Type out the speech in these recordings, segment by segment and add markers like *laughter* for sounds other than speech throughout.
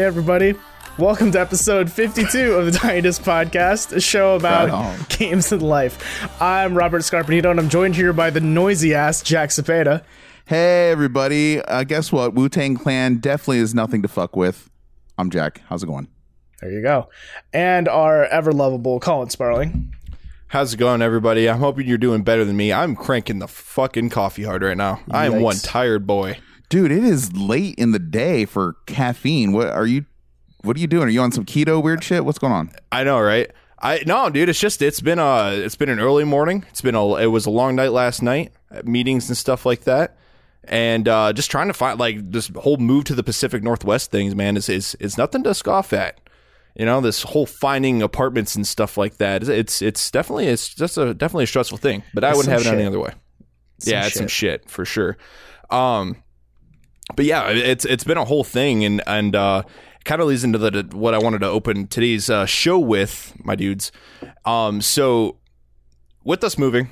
Hey, everybody. Welcome to episode 52 of the Tiny Podcast, a show about Right *laughs* games and life. I'm Robert Scarpanito, and I'm joined here by the noisy ass Jack Cepeda. Hey everybody! Uh, guess what? Wu Tang Clan definitely is nothing to fuck with. I'm Jack. How's it going? There you go. And our ever lovable Colin Sparling. How's it going, everybody? I'm hoping you're doing better than me. I'm cranking the fucking coffee hard right now. I am one tired boy. Dude, it is late in the day for caffeine. What are you? What are you doing? Are you on some keto weird shit? What's going on? I know, right? I no, dude. It's just it's been a it's been an early morning. It's been a it was a long night last night, at meetings and stuff like that, and uh, just trying to find like this whole move to the Pacific Northwest things, man. Is is is nothing to scoff at. You know, this whole finding apartments and stuff like that. It's it's definitely it's just a definitely a stressful thing. But I It's wouldn't have some it any other way. Some yeah, it's some shit. shit for sure. Um, but yeah, it's it's been a whole thing, and and uh, kind of leads into the what I wanted to open today's uh, show with, my dudes. Um, so with us moving,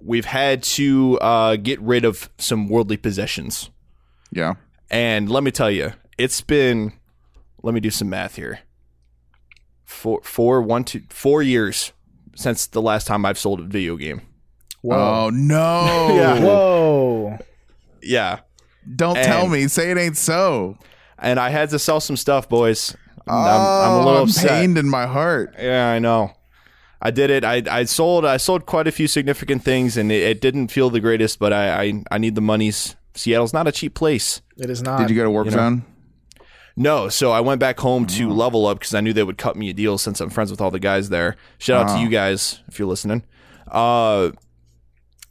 we've had to uh, get rid of some worldly possessions, Yeah. and let me tell you, it's been. Let me do some math here. Four, four, one, two, four years since the last time I've sold a video game. Whoa. Oh no! *laughs* Yeah. Whoa. Yeah, Don't tell me. Say it ain't so. and I had to sell some stuff, boys. I'm, I'm, oh, I'm a little I'm upset. pained in my heart. Yeah, I know. I did it. I I sold I sold quite a few significant things, and it, it didn't feel the greatest. But I, I I need the monies. Seattle's not a cheap place. It is not. Did you go to work you know. Zone? No, so I went back home Oh. to level up because I knew they would cut me a deal since I'm friends with all the guys there. Shout out Oh. to you guys if you're listening. Uh,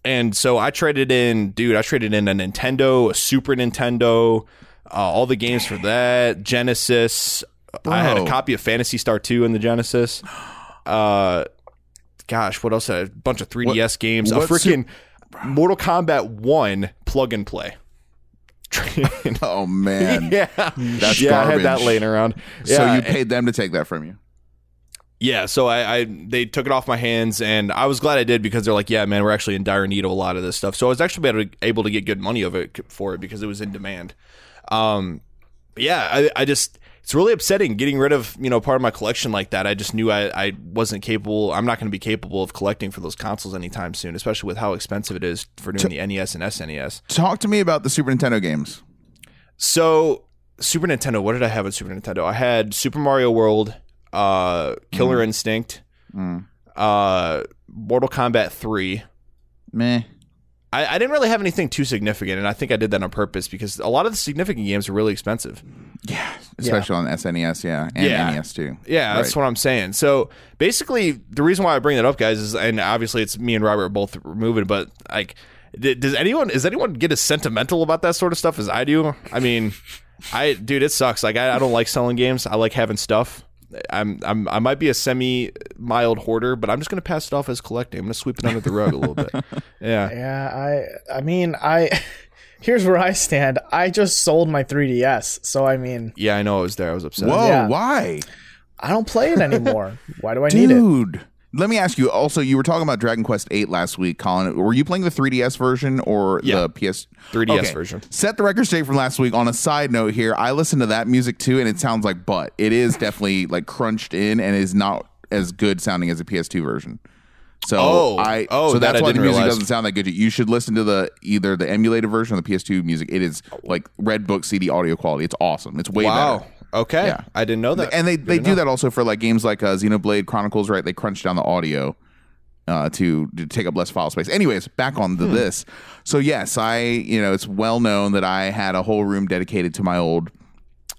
and so I traded in, dude. I traded in a Nintendo, a Super Nintendo, uh, all the games for that, Genesis. I had a copy of Phantasy Star 2 in the Genesis. Uh, gosh, what else? A bunch of 3DS games. A what su- freaking Mortal Kombat 1 plug and play. *laughs* Oh man. *laughs* yeah, That's yeah. I had that laying around. So you paid them to take that from you? Yeah. So I, I, they took it off my hands, and I was glad I did because they're like, yeah, man, we're actually in dire need of a lot of this stuff. So I was actually able to, able to get good money of it for it because it was in demand. Um, but yeah, I, I just it's really upsetting getting rid of you know part of my collection like that. I just knew I, I wasn't capable. I'm not going to be capable of collecting for those consoles anytime soon, especially with how expensive it is for doing the NES and SNES. Talk to me about the Super Nintendo games. So Super Nintendo, what did I have on Super Nintendo? I had Super Mario World, uh, Killer Instinct, Mm. uh, Mortal Kombat Three. Meh. I, I didn't really have anything too significant, and I think I did that on purpose because a lot of the significant games are really expensive. Yeah, especially on SNES, yeah, and Yeah. NES too. Yeah, that's Right. what I'm saying. So basically, the reason why I bring that up, guys, is and obviously it's me and Robert both removing, but like, does anyone is anyone get as sentimental about that sort of stuff as I do? I mean, I dude, it sucks. Like, I, I don't like selling games. I like having stuff. I'm I'm I might be a semi mild hoarder, but I'm just gonna pass it off as collecting. I'm gonna sweep it under the rug a little bit. *laughs* Yeah. Yeah, I I mean, I *laughs* here's where I stand. I just sold my 3DS. So I mean, Yeah, I know I was there. I was upset. Whoa, Yeah. why? I don't play it anymore. Why do I need it? Dude. Let me ask you. Also, you were talking about Dragon Quest VIII last week, Colin. Were you playing the 3DS version or Yeah. the PS 3DS Okay. version. Set the record straight from last week. On a side note, here, I listened to that music too, and it sounds like butt. It is *laughs* definitely like crunched in, and is not as good sounding as the PS2 version. So Oh. I Oh, so that's I why the music realize. doesn't sound that good. You should listen to the either the emulated version or the PS2 music. It is like Red Book CD audio quality. It's awesome. It's way Wow. better. Okay. Yeah. I didn't know that. And they, Good they do that also for like games like uh, Xenoblade Chronicles, right? They crunch down the audio uh, to, to take up less file space. Anyways, back on to Hmm. this. So yes, I you know it's well known that I had a whole room dedicated to my old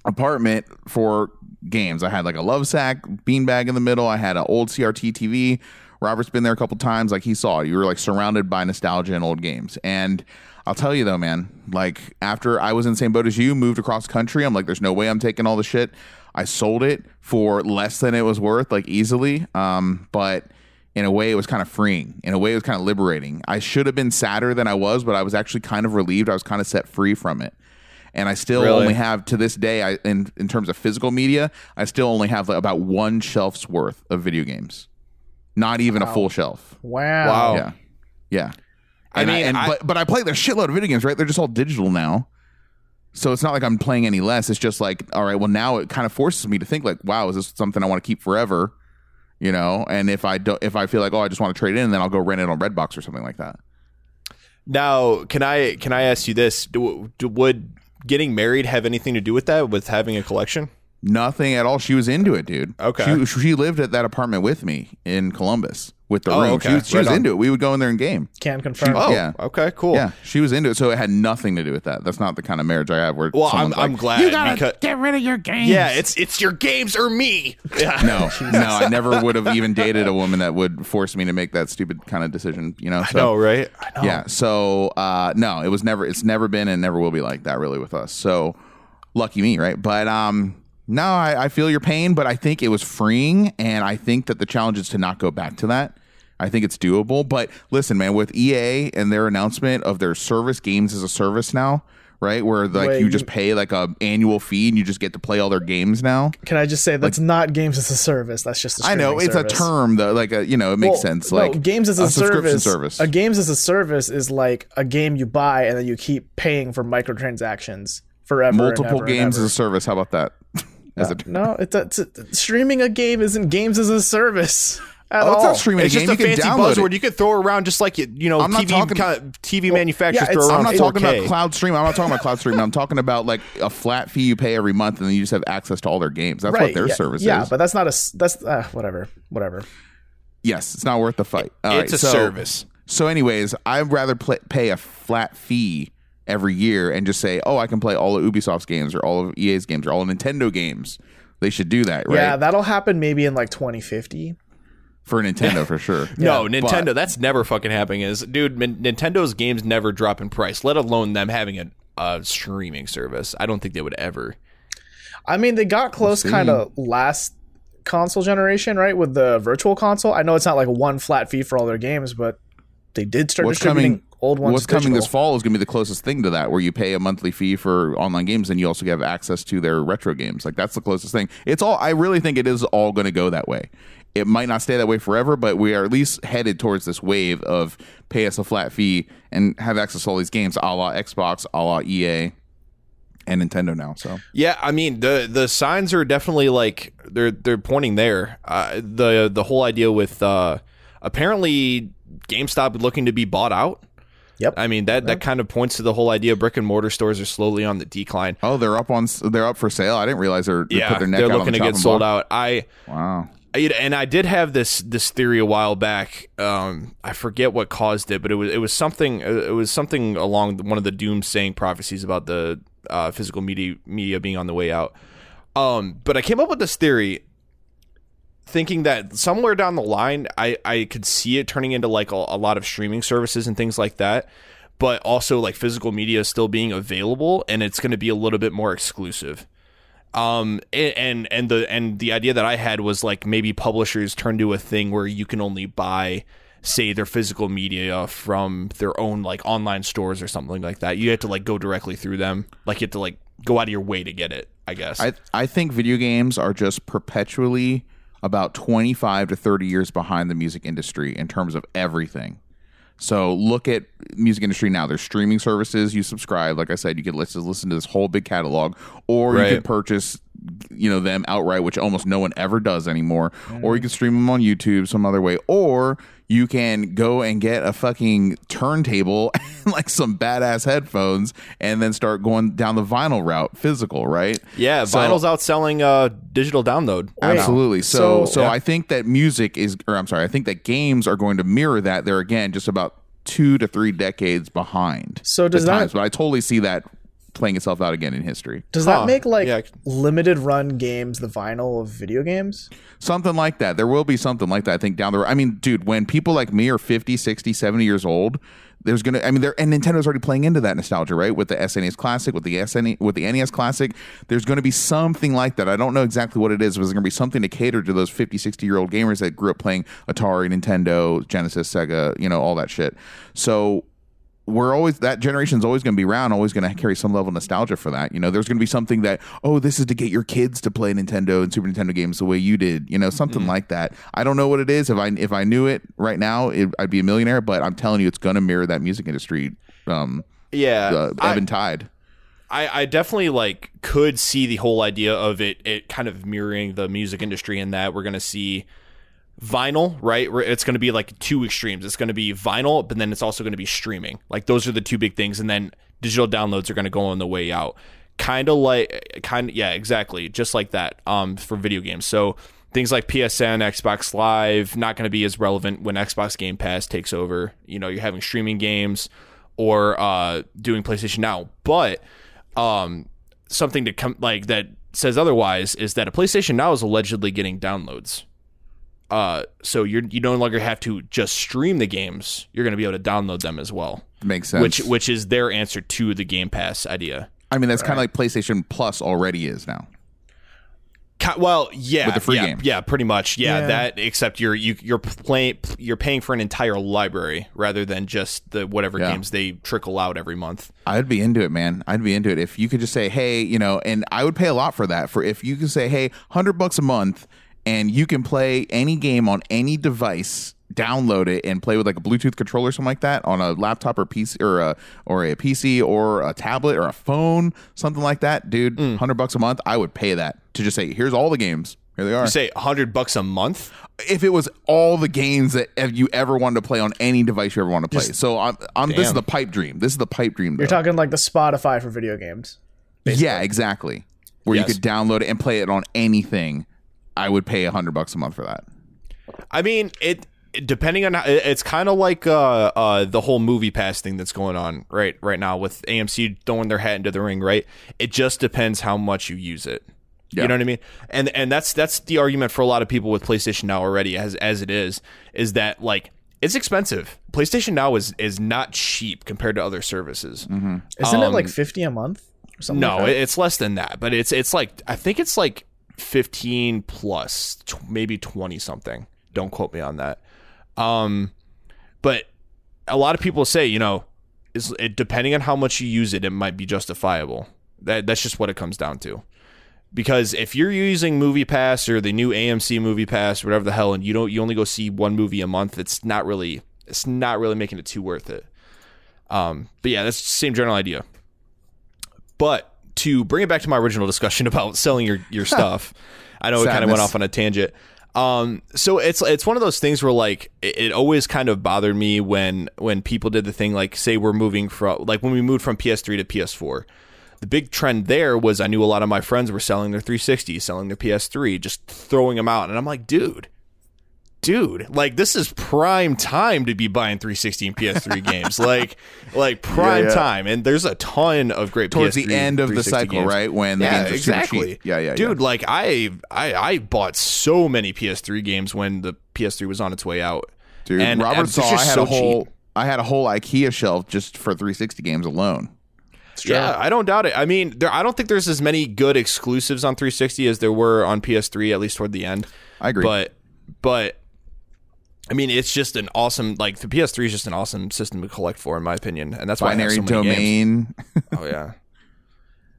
apartment for games. I had like a love sack beanbag in the middle. I had an old CRT TV. Robert's been there a couple times. Like he saw it. You were like surrounded by nostalgia and old games. And I'll tell you though, man, like after I was in the same boat as you, moved across country, I'm like, there's no way I'm taking all the shit. I sold it for less than it was worth, like easily. Um, but in a way, it was kind of freeing. In a way, it was kind of liberating. I should have been sadder than I was, but I was actually kind of relieved. I was kind of set free from it. And I still Really? only have to this day, I in in terms of physical media, I still only have like about one shelf's worth of video games. Not even a full shelf. Wow. Wow. Yeah, yeah. I And mean, and, I- but but I play a shitload of video games, right? They're just all digital now. So it's not like I'm playing any less. It's just like, all right, well now it kind of forces me to think like, wow, is this something I want to keep forever? You know, and if I don't, if I feel like, oh, I just want to trade in, then I'll go rent it on Redbox or something like that. Now, can I can I ask you this? Do, do, would getting married have anything to do with that? With having a collection? Nothing at all. She was into it, dude. Okay. She, she lived at that apartment with me in Columbus with the Oh, room. okay. She was, she Right was on. into it. We would go in there and game. Can confirm. Oh, Yeah. okay, cool. Yeah, she was into it. So it had nothing to do with that. That's not the kind of marriage I have. Where Well, I'm, someone's I'm like, glad you gotta because get rid of your games. yeah, it's it's your games or me. Yeah. *laughs* no, no. I never would have even dated a woman that would force me to make that stupid kind of decision. You know. So No, right? yeah. So uh, no, it was never. It's never been and never will be like that really with us. So lucky me, right? But um, no, I, I feel your pain, but I think it was freeing, and I think that the challenge is to not go back to that. I think it's doable. But listen, man, with EA and their announcement of their service games as a service now. Right, where like Wait, you just pay like a annual fee and you just get to play all their games now. Can I just say that's not games as a service? That's just a I know it's service. a term though, like a you know, it makes Well, sense. no, Like games as a, subscription service, service. A games as a service is like a game you buy and then you keep paying for microtransactions forever. and multiple games as a service. How about that? *laughs* As a no, it's, a, it's a- streaming a game isn't games as a service at Oh, it's all. not streaming It's a game. just a You can fancy buzzword it. you could throw around just like you you know I'm not TV talking- kind of TV manufacturers yeah, throw around I'm not 4K. talking about cloud stream. I'm not talking about cloud stream. I'm talking about like a flat fee you pay every month, and then you just have access to all their games. That's what their yeah, service yeah, is. Yeah, but that's not a that's uh, whatever, whatever. yes, it's not worth the fight. All It's right, a so- service. So, anyways, I'd rather pl- pay a flat fee every year and just say, oh, I can play all of Ubisoft's games or all of EA's games or all of Nintendo games. They should do that, right? Yeah, that'll happen maybe in like 2050. For Nintendo, for sure. *laughs* No, Yeah, Nintendo. but- That's never fucking happening. Is dude, Min- Nintendo's games never drop in price. Let alone them having a, a streaming service. I don't think they would ever. I mean, they got close see. kind of last console generation, right? With the virtual console. I know it's not like one flat fee for all their games, but they did start What's distributing coming? Old ones. What's coming this fall is going to be the closest thing to that, where you pay a monthly fee for online games, and you also have access to their retro games. Like that's the closest thing. It's all. I really think it is all going to go that way. It might not stay that way forever, but we are at least headed towards this wave of pay us a flat fee and have access to all these games, a la Xbox, a la EA, and Nintendo now. So Yeah, I mean the the signs are definitely like they're they're pointing there. Uh, the the whole idea with uh, apparently GameStop looking to be bought out. Yep. I mean that that kind of points to the whole idea brick and mortar stores are slowly on the decline. oh, they're up on. They're up for sale. I didn't realize they're they yeah, put their neck they're out on looking the to get sold block. out. I Wow. I- and I did have this this theory a while back. Um, I forget what caused it, but it was it was something it was something along one of the doomsaying prophecies about the uh, physical media media being on the way out. Um, but I came up with this theory, thinking that somewhere down the line, I I could see it turning into like a, a lot of streaming services and things like that. But also like physical media still being available, and it's going to be a little bit more exclusive. Um a- and and the and the idea that i had was like maybe publishers turn to a thing where you can only buy say their physical media from their own like online stores or something like that. You have to like go directly through them. Like you have to like go out of your way to get it i guess. I I think video games are just perpetually about 25 to 30 years behind the music industry in terms of everything. So look at music industry now. There's streaming services. You subscribe, like I said, you can listen listen to this whole big catalog, or Right. you could purchase, you know, them outright, which almost no one ever does anymore. Or you mm-hmm. can stream them on YouTube some other way, or you can go and get a fucking turntable *laughs* and like some badass headphones, and then start going down the vinyl route, physical, right? yeah So- vinyl's outselling uh digital download Absolutely. So, So- so Yeah. I think that music is, or I'm sorry, I think that games are going to mirror that. They're again just about two to three decades behind. So does the that- times, but I totally see that playing itself out again in history. Does Huh. that make like Yeah. limited run games the vinyl of video games? Something like that. There will be something like that. I think down the road. I mean, dude, when people like me are 50, 60, 70 years old, there's gonna. I mean, there and Nintendo's already playing into that nostalgia, right? With the SNES Classic, with the SNE, with the NES Classic, there's going to be something like that. I don't know exactly what it is, but there's going to be something to cater to those 50, 60 year old gamers that grew up playing Atari, Nintendo, Genesis, Sega, you know, all that shit. So we're always that generation's always going to be around, always going to carry some level of nostalgia for that. You know, there's going to be something that oh, this is to get your kids to play Nintendo and Super Nintendo games the way you did. You know, something like that. I don't know what it is. If I if I knew it right now, it, I'd be a millionaire. But I'm telling you, it's going to mirror that music industry um, yeah uh, ebb and tide. I, I definitely like could see the whole idea of it it kind of mirroring the music industry in that we're gonna see vinyl, right? It's gonna be like two extremes. It's gonna be vinyl, but then it's also gonna be streaming. Like those are the two big things, and then digital downloads are gonna go on the way out. Kind of like, kind of, yeah, exactly, just like that. Um, for video games, so things like PSN, Xbox Live, not going to be as relevant when Xbox Game Pass takes over. You know, you're having streaming games or uh, doing PlayStation Now, but um, something to come like that says otherwise is that a PlayStation Now is allegedly getting downloads. Uh, so you're you no longer have to just stream the games; you're going to be able to download them as well, Makes sense. which which is their answer to the Game Pass idea. I mean, that's kind of like PlayStation Plus already is now. Well, yeah, With the free yeah, games. yeah, pretty much, yeah, Yeah. That except you're you you're playing you're paying for an entire library rather than just the whatever Yeah. games they trickle out every month. I'd be into it, man. I'd be into it if you could just say, "Hey, you know," and I would pay a lot for that. For if you could say, "Hey, hundred bucks a month," and you can play any game on any device, download it, and play with like a Bluetooth controller or something like that on a laptop or PC or a or a PC or a tablet or a phone, something like that, dude. Mm. Hundred bucks a month, I would pay that to just say, "Here's all the games." Here they are. You say hundred bucks a month? if it was all the games that ev- you ever wanted to play on any device you ever want to play. so I'm, I'm this is the pipe dream. This is the pipe dream. Though. You're talking like the Spotify for video games. Yeah, exactly. Where Yes. you could download it and play it on anything. I would pay a hundred bucks a month for that. I mean, it depending on how, it's kind of like uh, uh, the whole MoviePass thing that's going on right right now with AMC throwing their hat into the ring. Right, it just depends how much you use it. Yeah. You know what I mean? And and that's that's the argument for a lot of people with PlayStation Now already as as it is is that like it's expensive. PlayStation Now is is not cheap compared to other services. Isn't it like 50 a month or something? Um, No, like that? it's less than that, but it's it's like I think it's like 15 plus tw- maybe 20 something. Don't quote me on that. Um but a lot of people say, you know, it depending on how much you use it, it might be justifiable. That that's just what it comes down to. Because if you're using MoviePass or the new AMC MoviePass, whatever the hell, and you don't you only go see one movie a month, it's not really it's not really making it too worth it. Um, but yeah, that's the same general idea. But to bring it back to my original discussion *laughs* about selling your your stuff, I know it kind of went off on a tangent. Um, so it's it's one of those things where like it, it always kind of bothered me when when people did the thing like say we're moving from like when we moved from PS3 to PS4. The big trend there was I knew a lot of my friends were selling their 360, selling their PS3, just throwing them out, and I'm like, dude, dude, like this is prime time to be buying 360 and PS3 *laughs* games, like like prime yeah. time. And there's a ton of great Towards PS3 the end of the cycle, games. right? When the yeah, games are super exactly. Yeah, yeah, dude. yeah. Like I, I, I bought so many PS3 games when the PS3 was on its way out. Dude, and, Robert and saw I had so a whole cheap. I had a whole IKEA shelf just for 360 games alone. Yeah, I don't doubt it. I mean, there, I don't think there's as many good exclusives on 360 as there were on PS3, at least toward the end. I agree. But, but, I mean, it's just an awesome. Like the PS3 is just an awesome system to collect for, in my opinion, and that's why Binary so many games. domain. *laughs* Oh yeah,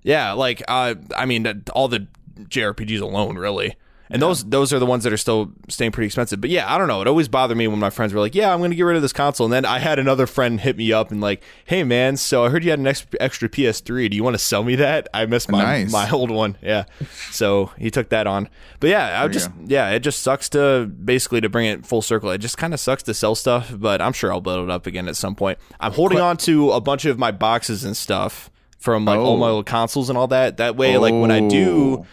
yeah. Like, uh, I mean, all the JRPGs alone, really, and those those are the ones that are still staying pretty expensive. But yeah, I don't know. It always bothered me when my friends were like, "Yeah, I'm going to get rid of this console," and then I had another friend hit me up and like, "Hey, man, so I heard you had an ex- extra PS3. Do you want to sell me that? I missed my Nice. my old one." Yeah, so he took that on. But yeah, I just go. yeah, it just sucks to basically to bring it full circle. It just kind of sucks to sell stuff, but I'm sure I'll build it up again at some point. I'm holding on to a bunch of my boxes and stuff from like all Oh. my old consoles and all that. That way, like when I do Oh.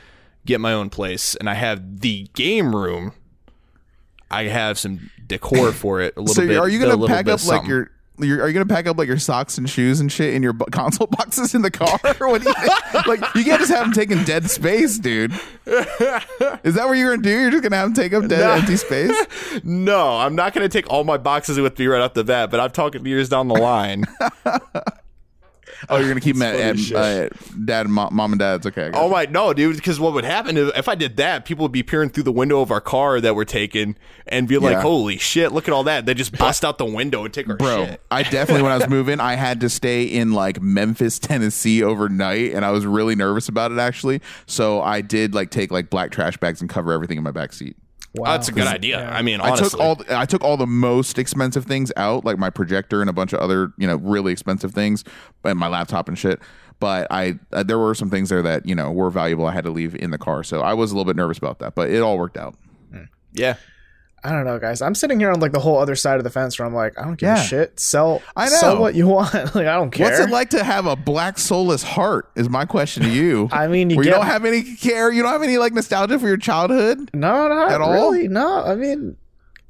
Get my own place and I have the game room, I have some decor *laughs* for it. A little So bit. are you gonna pack up of like your? Your, are you gonna pack up like your socks and shoes and shit in your *laughs* console boxes in the car? *laughs* what do you think? like you can't just have them taking dead space, dude. Is that what you're gonna do? You're just gonna have them take up dead Nah. empty space? No, I'm not going to take all my boxes with me right off the bat, but I'm talking years down the line. Oh, you're gonna keep them at, at, uh, dad, and mom, mom and dad's. Okay. Oh my no, dude! Because what would happen if, if I did that? People would be peering through the window of our car that we're taking and be like, Yeah. "Holy shit! Look at all that!" They just bust out the window and take our Bro, shit. I definitely when I was moving, I had to stay in like Memphis, Tennessee overnight, and I was really nervous about it actually. So I did like take like black trash bags and cover everything in my back seat. Wow. That's a good idea. I mean, I took all the, I took all the most expensive things out, like my projector and a bunch of other you know really expensive things, and my laptop and shit. but I uh, there were some things there that you know were valuable. I had to leave in the car, so I was a little bit nervous about that, but it all worked out. Yeah. I don't know, guys. I'm sitting here on like the whole other side of the fence where I'm like, I don't give Yeah. a shit. Sell, I sell know. what you *laughs* want. like, I don't care. What's it like to have a black soulless heart? Is my question to you. *laughs* I mean, you where you don't have any care, you don't have any like nostalgia for your childhood. no, not at all? really. No, I mean,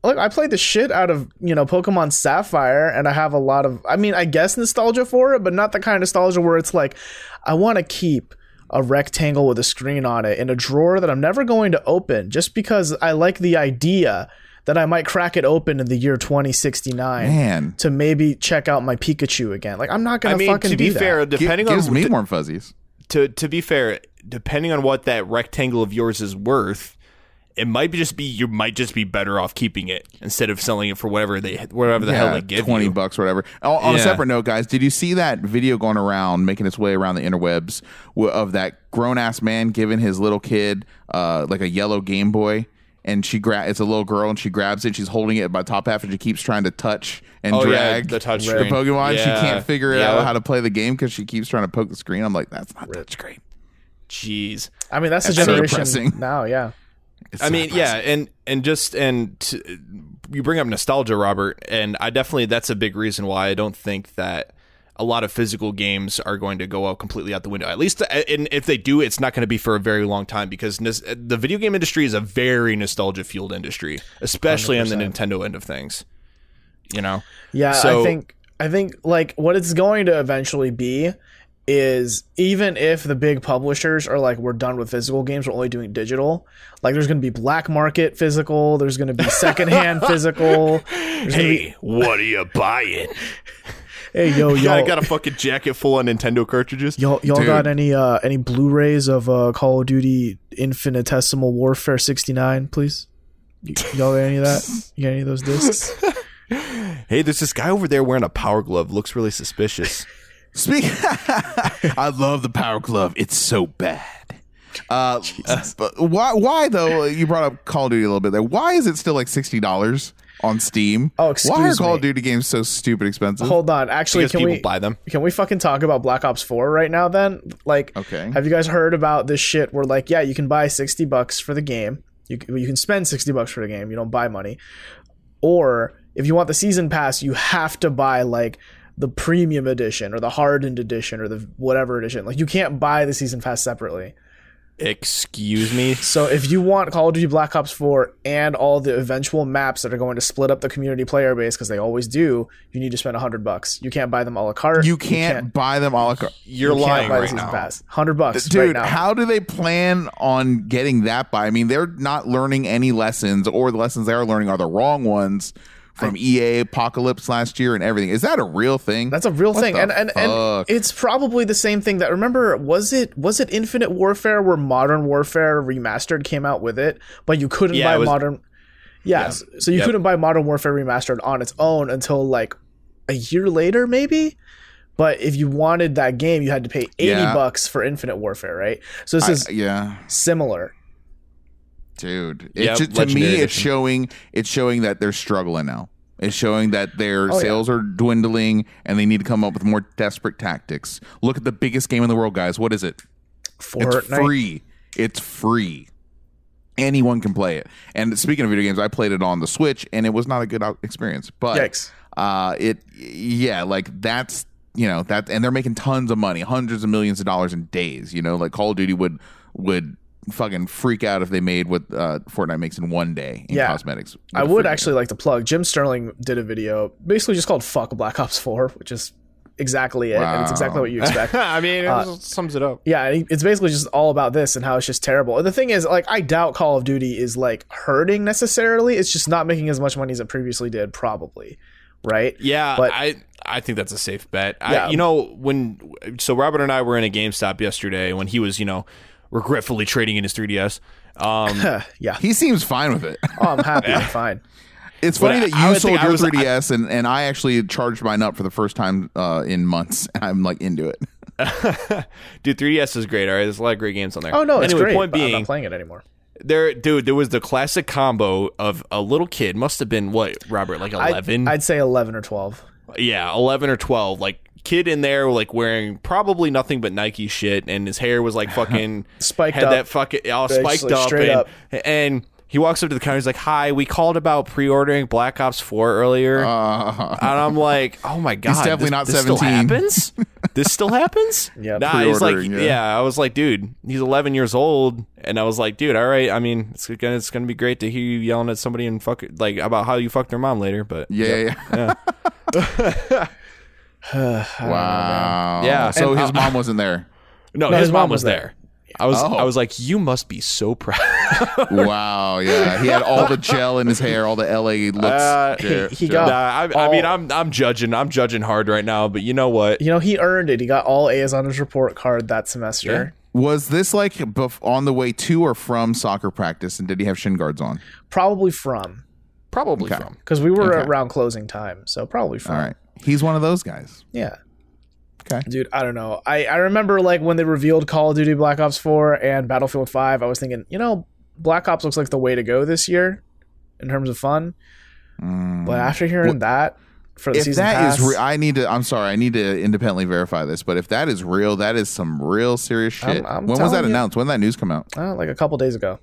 look, I played the shit out of you know Pokemon Sapphire, and I have a lot of. I mean, I guess nostalgia for it, but not the kind of nostalgia where it's like, I want to keep a rectangle with a screen on it in a drawer that I'm never going to open, just because I like the idea that I might crack it open in the year 2069 Man, to maybe check out my Pikachu again. Like I'm not gonna I mean, fucking to be that. fair, Gi- depending gives on me d- warm fuzzies. to to be fair, depending on what that rectangle of yours is worth, it might be just be you might just be better off keeping it instead of selling it for whatever they whatever the hell they give twenty you. bucks or whatever. On, on a separate note, guys, did you see that video going around, making its way around the interwebs of that grown ass man giving his little kid uh, like a yellow Game Boy? And she gra- it's a little girl, and she grabs it. She's holding it by top half, and she keeps trying to touch and Oh, yeah, drag the touch the screen. Pokemon. She can't figure it Yeah. out how to play the game because she keeps trying to poke the screen. I'm like, that's not touchscreen. Jeez. I mean, that's the That's so generation depressing. now. Yeah. It's I so mean, yeah, and and just and t- you bring up nostalgia, Robert, and I definitely that's a big reason why I don't think that a lot of physical games are going to go out completely out the window. At least, uh, and if they do, it's not going to be for a very long time because the video game industry is a very nostalgia fueled industry, especially on the Nintendo end of things. You know, Yeah, So- I think I think like what it's going to eventually be is even if the big publishers are like we're done with physical games, we're only doing digital. Like there's going to be black market physical, there's going to be secondhand *laughs* physical. Gonna be, what are you buying? *laughs* hey yo *laughs* got, y'all, got a fucking jacket full of Nintendo cartridges. y'all, y'all Dude. got any uh any Blu-rays of uh Call of Duty Infinitesimal Warfare 69, please? Y- y'all got any of that? You got any of those discs? *laughs* Hey, there's this guy over there wearing a power glove. Looks really suspicious. *laughs* Speak. I love the Power Glove. It's so bad. Uh, but why? Why though? You brought up Call of Duty a little bit there. Why is it still like sixty dollars on Steam? Oh, why are excuse Call of Duty games so stupid expensive? Hold on, actually, because can people we buy them. Can we fucking talk about Black Ops 4 right now then? Like Okay. have you guys heard about this shit where like yeah, you can buy 60 bucks for the game. You you can spend 60 bucks for the game. You don't buy money. Or if you want the season pass, you have to buy like the premium edition or the hardened edition or the whatever edition. Like you can't buy the season pass separately. Excuse me. So if you want Call of Duty Black Ops 4 and all the eventual maps that are going to split up the community player base because they always do, you need to spend 100 bucks. You can't buy them a la carte. you can't buy them a la carte. You're you can't lying buy the right now. pass. 100 bucks Dude, right now. how do they plan on getting that by? I mean, they're not learning any lessons, or the lessons they are learning are the wrong ones from EA Apocalypse last year and everything. Is that a real thing? That's a real What thing, the and and, and it's probably the same thing that remember was it was it Infinite Warfare where Modern Warfare Remastered came out with it, but you couldn't Yeah, buy was- Modern. Yes, so you Yep. couldn't buy Modern Warfare Remastered on its own until like a year later, maybe. But if you wanted that game, you had to pay eighty Yeah. bucks for Infinite Warfare, right? So this I- is yeah. similar. Dude. It Yep, ju- to me, Legendary it's showing it's showing that they're struggling now. It's showing that their Oh, yeah. sales are dwindling and they need to come up with more desperate tactics. Look at the biggest game in the world, guys. What is it? It's free. It's free. Anyone can play it. And speaking of video games, I played it on the Switch and it was not a good experience. But Yikes. uh it yeah, like that's you know, that and they're making tons of money, hundreds of millions of dollars in days, you know, like Call of Duty would would fucking freak out if they made what uh Fortnite makes in one day in Yeah. cosmetics. I would free actually like to plug. Jim Sterling did a video basically just called "Fuck Black Ops 4," which is exactly it, and it's exactly what you expect. *laughs* I mean, it Uh, sums it up. Yeah, it's basically just all about this and how it's just terrible. And the thing is, like, I doubt Call of Duty is like hurting necessarily. It's just not making as much money as it previously did, probably. Right? Yeah, But- I I think that's a safe bet. Yeah. I, you know, when so Robert and I were in a GameStop yesterday when he was, you know, regretfully trading in his 3DS. Um, *laughs* yeah. *laughs* He seems fine with it. Oh, I'm happy. I'm *laughs* fine. It's funny I- that you sold your was- 3DS and, and I actually charged mine up for the first time uh, in months. I'm like into it. dude, 3DS is great. All right, there's a lot of great games on there. Oh no, it's anyway, great. Point but I'm being, not playing it anymore. there, dude, there was the classic combo of a little kid, must have been what Robert, like I'd- 11, I'd, say 11 or 12. yeah, 11 or 12, like kid in there like wearing probably nothing but Nike shit, and his hair was like *laughs* fucking Spiked had up. that fucking all Basically, spiked up, and, up. and he walks up to the counter. He's like, "Hi, we called about pre-ordering Black Ops Four earlier." Uh, and I'm like, "Oh my god, he's definitely this, not this Still 17. happens? this still happens?" *laughs* Yeah, nah, he's like, yeah. yeah. I was like, dude, he's 11 years old, and I was like, dude, all right. I mean, it's gonna it's gonna be great to hear you yelling at somebody and fuck like about how you fucked their mom later, but yeah, yeah. yeah. *laughs* *sighs* Wow. Yeah. So And, his uh, mom wasn't there. *laughs* No, his, mom, was there. I was Oh. I was like, you must be so proud. *laughs* wow. Yeah. He had all the gel in his hair, all the LA looks. Uh, gel- he gel. got- Nah, I, I mean, I'm I'm judging I'm judging hard right now, but you know what? You know, he earned it. He got all A's on his report card that semester. Was this like bef- on the way to or from soccer practice? And did he have shin guards on? Probably from Probably Okay. from. because we were Okay. around closing time, so probably from. All right. He's one of those guys. Yeah. Okay. Dude, I don't know. I, I remember like when they revealed Call of Duty Black Ops 4 and Battlefield 5, I was thinking, you know, Black Ops looks like the way to go this year in terms of fun. But after hearing that for the Mm. If season that pass, is, re- I need to. I'm sorry. I need to independently verify this. But if that is real, that is some real serious shit. I'm- I'm when was that you. announced? When did that news come out? uh, like a couple days ago.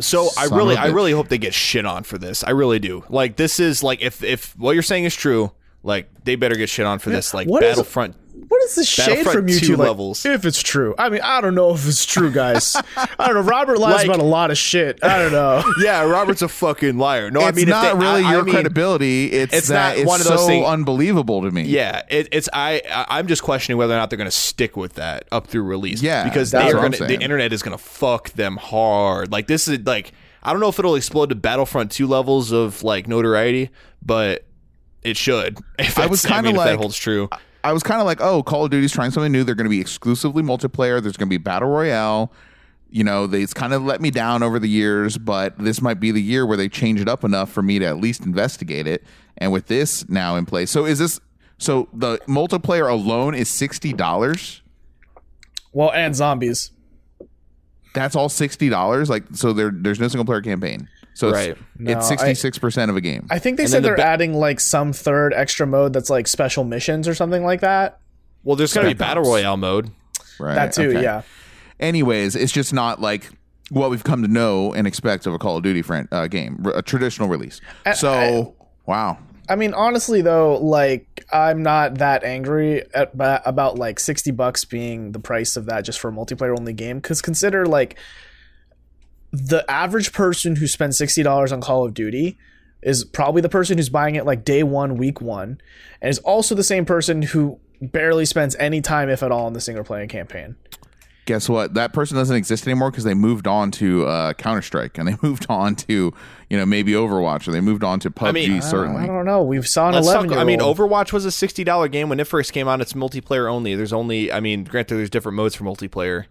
So I really of a I bitch. really hope they get shit on for this. I really do. Like this is like if if what you're saying is true, like they better get shit on for this. Like What is- Battlefront. What is this shade from you 2? Like, levels. If it's true, I mean, I don't know if it's true, guys. *laughs* I don't know. Robert lies Like- about a lot of shit. I don't know. *laughs* Yeah, Robert's a fucking liar. No, it's I mean not they, really I- I your mean, credibility. It's, it's that not it's one of those so things- unbelievable to me. Yeah, it, it's I I- I'm just questioning whether or not they're going to stick with that up through release. Yeah, because they are gonna, the internet is going to fuck them hard. Like this is like I don't know if it'll explode to Battlefront two levels of like notoriety, but it should. *laughs* If I was kinda mean, like- that holds true. I was kind of like, oh, Call of Duty's trying something new. They're going to be exclusively multiplayer. There's going to be battle royale. You know, they it's kind of let me down over the years, but this might be the year where they change it up enough for me to at least investigate it. And with this now in place, so is this so the multiplayer alone is sixty dollars? Well, and zombies. That's all sixty dollars. Like, so there there's no single player campaign. So it's, Right. It's sixty six percent of a game. I think they And said they're ba- adding like some third extra mode that's like special missions or something like that. Well, there's going to be battle royale mode. right. That too, Okay. yeah. anyways, it's just not like what we've come to know and expect of a Call of Duty fran- uh, game, a traditional release. So, wow. I mean, honestly though, like I'm not that angry at, about like 60 bucks being the price of that just for a multiplayer only game cuz consider like the average person who spends $60 on Call of Duty is probably the person who's buying it like day 1 week 1 and is also the same person who barely spends any time if at all in the single player campaign. Guess what? That person doesn't exist anymore because they moved on to uh, Counter Strike and they *laughs* moved on to, you know, maybe Overwatch or they moved on to PUBG, mean, I- certainly. I don't know. We've saw an Let's 11 talk, I mean. Overwatch was a sixty dollar game when it first came out. It's multiplayer only. There's only, I mean, granted, there's different modes for multiplayer,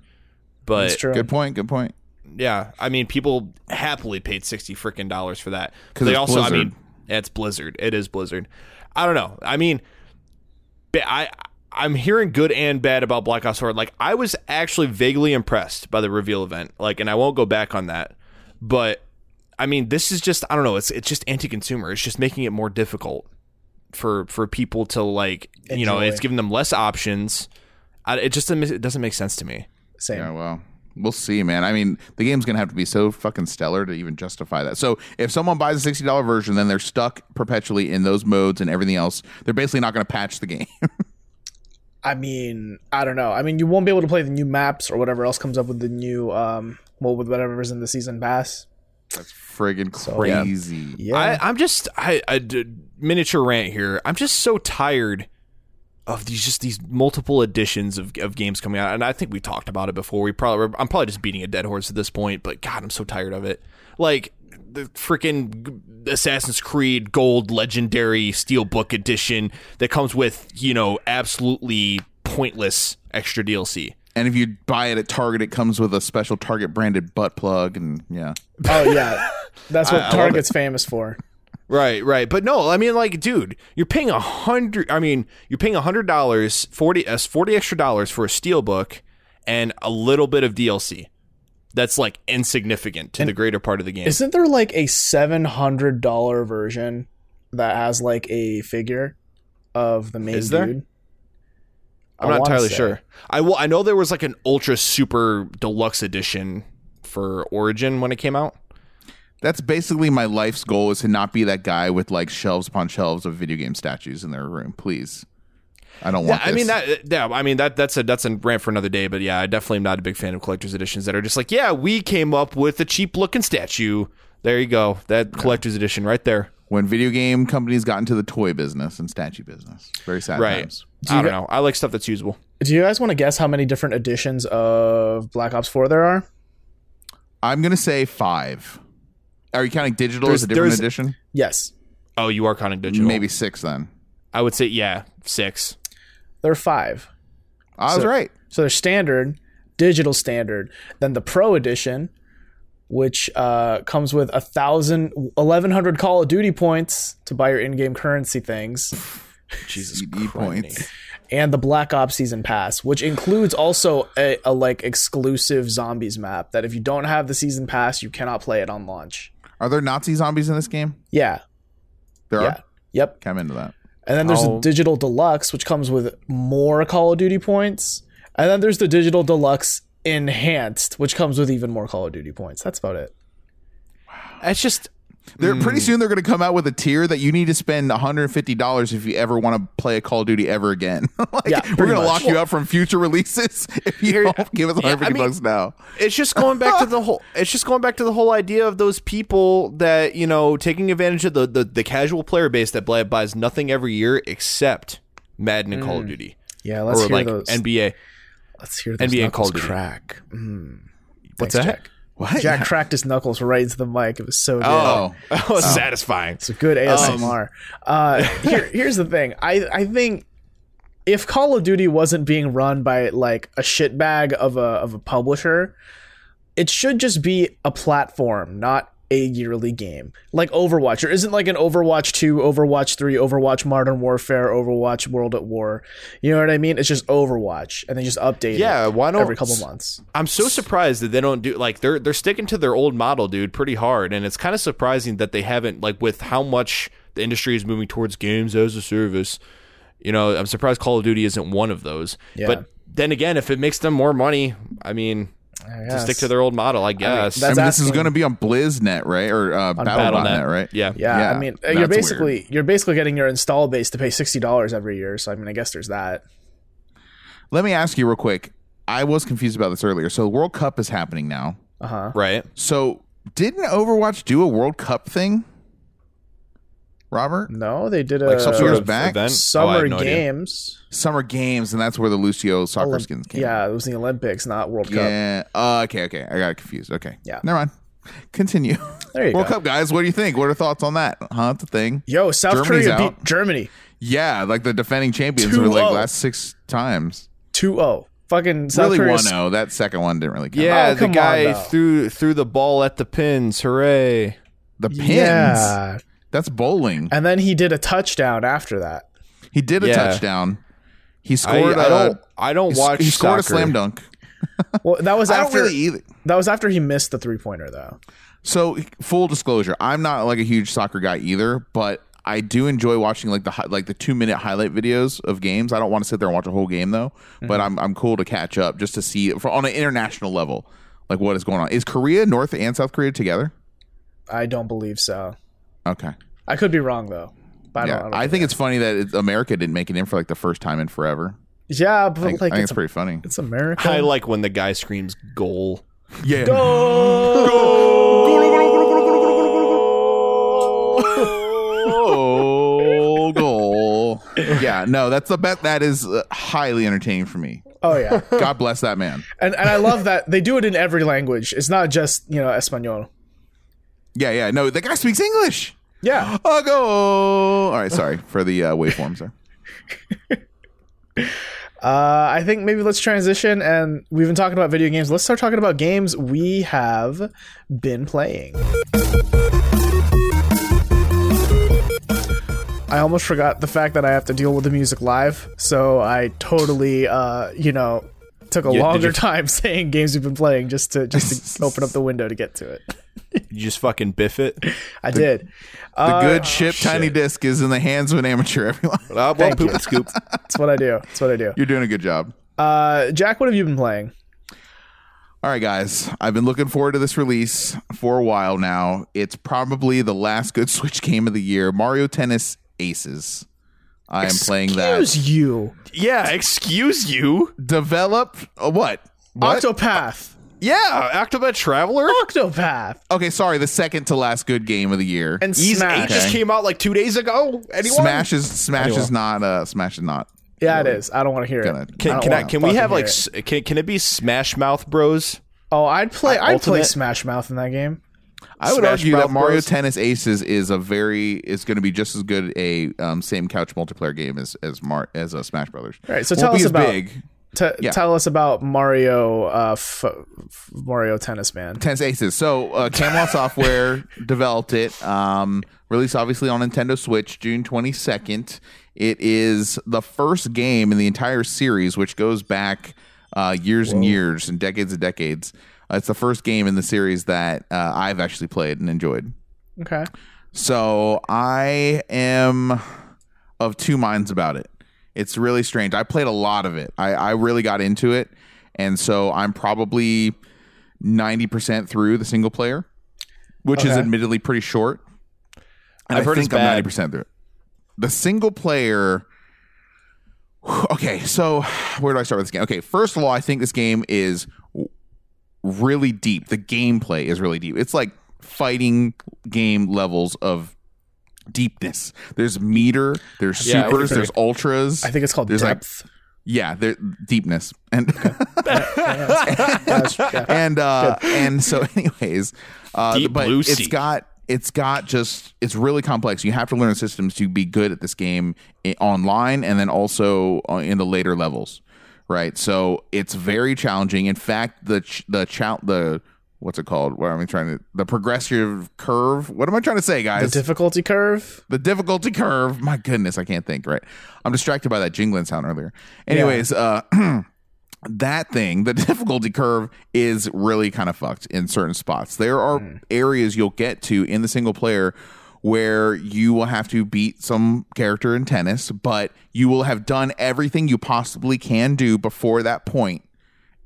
but It's true. Good point. Good point. Yeah, I mean, people happily paid sixty freaking dollars for that. Because They it's also, I mean, it's Blizzard. It is Blizzard. I don't know. I mean, I I'm hearing good and bad about Black Ops 4. Like, I was actually vaguely impressed by the reveal event. Like, and I won't go back on that, but I mean, this is just I don't know. It's it's just anti-consumer. It's just making it more difficult for for people to like. You know, it's giving them less options. I, it just doesn't- it doesn't make sense to me. Same. Yeah, well, we'll see, man. I mean, the game's gonna have to be so fucking stellar to even justify that. So, if someone buys a sixty dollar version, then they're stuck perpetually in those modes and everything else. They're basically not gonna patch the game. *laughs* I mean, I don't know. I mean, you won't be able to play the new maps or whatever else comes up with the new, um, well, with whatever's in the season pass. That's friggin' yeah. crazy. Yeah. I, I'm just I, I d- miniature rant here. I'm just so tired of these just these multiple editions of, of games coming out, and I think we talked about it before. We probably I'm probably just beating a dead horse at this point, but God, I'm so tired of it. Like the freaking Assassin's Creed Gold Legendary Steelbook Edition that comes with you know absolutely pointless extra DLC. And if you buy it at Target, it comes with a special Target branded butt plug, and yeah, oh yeah, that's *laughs* what I- I Target's famous for. Right, right. But no, I mean, like, dude, you're paying a hundred. I mean, you're paying a hundred dollars, forty, uh, forty extra dollars for a steelbook and a little bit of DLC. That's like insignificant to the greater part of the game. Isn't there like a seven hundred dollar version that has like a figure of the main Is there? dude? I'm I not entirely say. sure. I will. I know there was like an ultra super deluxe edition for Origin when it came out. That's basically my life's goal is to not be that guy with like shelves upon shelves of video game statues in their room. Please, I don't want. Yeah, want. I mean that. Uh, yeah, I mean that. That's a that's a rant for another day. But yeah, I definitely am not a big fan of collector's editions that are just like, yeah, we came up with a cheap looking statue. There you go, that collector's edition right there. when video game companies got into the toy business and statue business. Very sad Right. times. I don't know. I like stuff that's usable. Do you guys want to guess how many different editions of Black Ops 4 there are? I'm gonna say five. Are you counting digital There's- as a different there's- edition? Yes, Oh, you are counting digital. Maybe six then. I would say yeah, six. there are five. I was So- right. So there's standard, digital standard, then the Pro Edition, which uh, comes with a thousand, eleven hundred Call of Duty points to buy your in-game currency things, *laughs* Jesus Christ. points. and the Black Ops Season Pass, which includes also a, a like exclusive zombies map that if you don't have the season pass, you cannot play it on launch. Are there Nazi zombies in this game? Yeah, There yeah, are. yep. Come into that. And then there's Oh. the digital deluxe, which comes with more Call of Duty points. And then there's the digital deluxe enhanced, which comes with even more Call of Duty points. That's about it. Wow. It's just They're pretty soon. They're going to come out with a tier that you need to spend 150 dollars if you ever want to play a Call of Duty ever again. *laughs* like, Yeah, we're going to much. lock you up from future *laughs* releases if you don't give us 150 I mean- bucks now. it's just going back to the *laughs* whole it's just going back to the whole idea of those people that you know taking advantage of the the, the casual player base that buys nothing every year except Madden and Call of Duty Yeah, let's or hear like those. NBA. let's hear those NBA and Call of Duty. crack. Mm. What's Thanks, that? Jack. What? Jack cracked his knuckles right into the mic. It was so good. Oh, *laughs* Oh, satisfying. It's a good ASMR. uh, *laughs* here, here's the thing. I I think if Call of Duty wasn't being run by like a shitbag of a of a publisher, it should just be a platform, not a yearly game. Like Overwatch. There isn't like an Overwatch 2, Overwatch 3, Overwatch Modern Warfare, Overwatch World at War. You know what I mean? It's just Overwatch and they just update Yeah, it why don't- every couple months. I'm so surprised that they don't do like they're they're sticking to their old model, dude, pretty hard, and it's kind of surprising that they haven't like with how much the industry is moving towards games as a service. You know, I'm surprised Call of Duty isn't one of those. Yeah. But then again, if it makes them more money, I mean, to stick to their old model, I guess. that's I mean, this is going to be on BlizzNet, right? Or uh, BattleNet, right? yeah. Yeah, Yeah, I mean, that's you're basically you're basically getting your install base to pay sixty dollars every year. So I mean, I guess there's that. Let me ask you real quick. I was confused about this earlier. So, the World Cup is happening now. Uh huh. Right. So, didn't Overwatch do a World Cup thing? Robert? No, they did a Like some sort of back? event. Oh, summer had no idea. games. Summer Games, and that's where the Lucio soccer Olymp- skins came. Yeah, it was the Olympics, not World Cup. Yeah. Uh, okay, okay. I got confused. Okay. Yeah. Never mind. Continue. There you World go. Cup guys, what do you think? What are thoughts on that? Huh? It's a thing. Yo, South Germany's Korea out. beat Germany Yeah, like the defending champions were like last six times. 2-0. Fucking South really Korea. one zero. That second one didn't really count. Yeah, Oh, the come on, guy threw threw the ball at the pins. Hooray! The pins. Yeah. That's bowling. And then he did a touchdown after that. He did a Yeah. touchdown. He I, scored. I a- don't. I don't he, watch. he scored a slam dunk. *laughs* Well, that was I don't after really either. that was after he missed the three pointer though. So full disclosure, I'm not like a huge soccer guy either, but I do enjoy watching like the like the two minute highlight videos of games. I don't want to sit there and watch a whole game though, but mhm. I'm I'm cool to catch up just to see for, on an international level like what is going on. Is Korea North and South Korea together? I don't believe so. Okay, I could be wrong though. But I, yeah, don't, I, think it's funny that it, America didn't make it in for like the first time in forever. yeah, but I think, like I think it's, it's pretty funny. it's America. I like when the guy screams "goal." Yeah, goal, goal. *laughs* Yeah, no, that's the bet. That is uh, highly entertaining for me. oh yeah, God bless that man. and and I love that they do it in every language. It's not just you know Espanol. Yeah, yeah. No, the guy speaks English. Yeah, I'll go. All right, sorry for the uh, waveforms *laughs* there. uh, I think maybe let's transition. And we've been talking about video games. Let's start talking about games we have been playing. I almost forgot the fact that I have to deal with the music live, so I totally, uh, you know, took a did longer you- *laughs* time saying games we've been playing just to just to *laughs* open up the window to get to it. *laughs* You just fucking biff it. I did. The Uh, good ship tiny disc is in the hands of an amateur. *laughs* Everyone, well, Thank poop you. and scoop. *laughs* That's what I do. That's what I do. you're doing a good job. Uh, Jack, what have you been playing? All right, guys. I've been looking forward to this release for a while now. It's probably the last good Switch game of the year. Mario Tennis Aces. I am playing that. Excuse you, Yeah, excuse you. Develop uh, what? What? Octopath. Yeah, Octopath Traveler. Octopath okay, sorry. The second to last good game of the year. and Ease Smash. Eight just Okay. came out like two days ago. Anyone? Smash is Smash Anyway. is not uh Smash is not. Yeah, it is. I don't want to hear Gonna- it. Can, don't can I? wanna Can we fucking have like? hear s- it. Can, can it be Smash Mouth Bros? Oh, I'd play. Uh, I'd play Ultimate- Smash Mouth in that game. I would Smash argue that Mario Bros. Tennis Aces is a very is going to be just as good a um, same couch multiplayer game as as Mar as uh, Smash Brothers. All right, so Won't tell be us as about big. T- Yeah. tell us about Mario. Uh, f- f- Mario Tennis Man. Tennis Aces. So uh, Camelot *laughs* Software developed it. Um, released obviously on Nintendo Switch June twenty second. It is the first game in the entire series, which goes back uh, years and years and decades and decades. Uh, it's the first game in the series that uh, I've actually played and enjoyed. Okay. So I am of two minds about it. It's really strange. I played a lot of it. I, I really got into it. And so I'm probably 90% through the single player, which is admittedly pretty short. And I've I heard it's think I'm bad. 90% through it. The single player. *sighs* Okay, so where do I start with this game? Okay, first of all, I think this game is really deep. The gameplay is really deep. It's like fighting game levels of deepness. There's meter, there's Yeah, supers, so. there's ultras. I think it's called There's like- depth. yeah, there deepness. And *laughs* Yes, and uh and so *laughs* anyways, uh Deep but blue it's sea. got it's got just it's really complex. You have to learn systems to be good at this game online and then also uh, in the later levels. Right? So it's very challenging. In fact, the ch- the chal- the what's it called? What am I trying to the progressive curve? What am I trying to say, guys? The difficulty curve. the difficulty curve. My goodness, I can't think. Right, I'm distracted by that jingling sound earlier. Anyways, uh, *clears throat* that thing, the *laughs* difficulty curve, is really kind of fucked in certain spots. There are areas you'll get to in the single player where you will have to beat some character in tennis, but you will have done everything you possibly can do before that point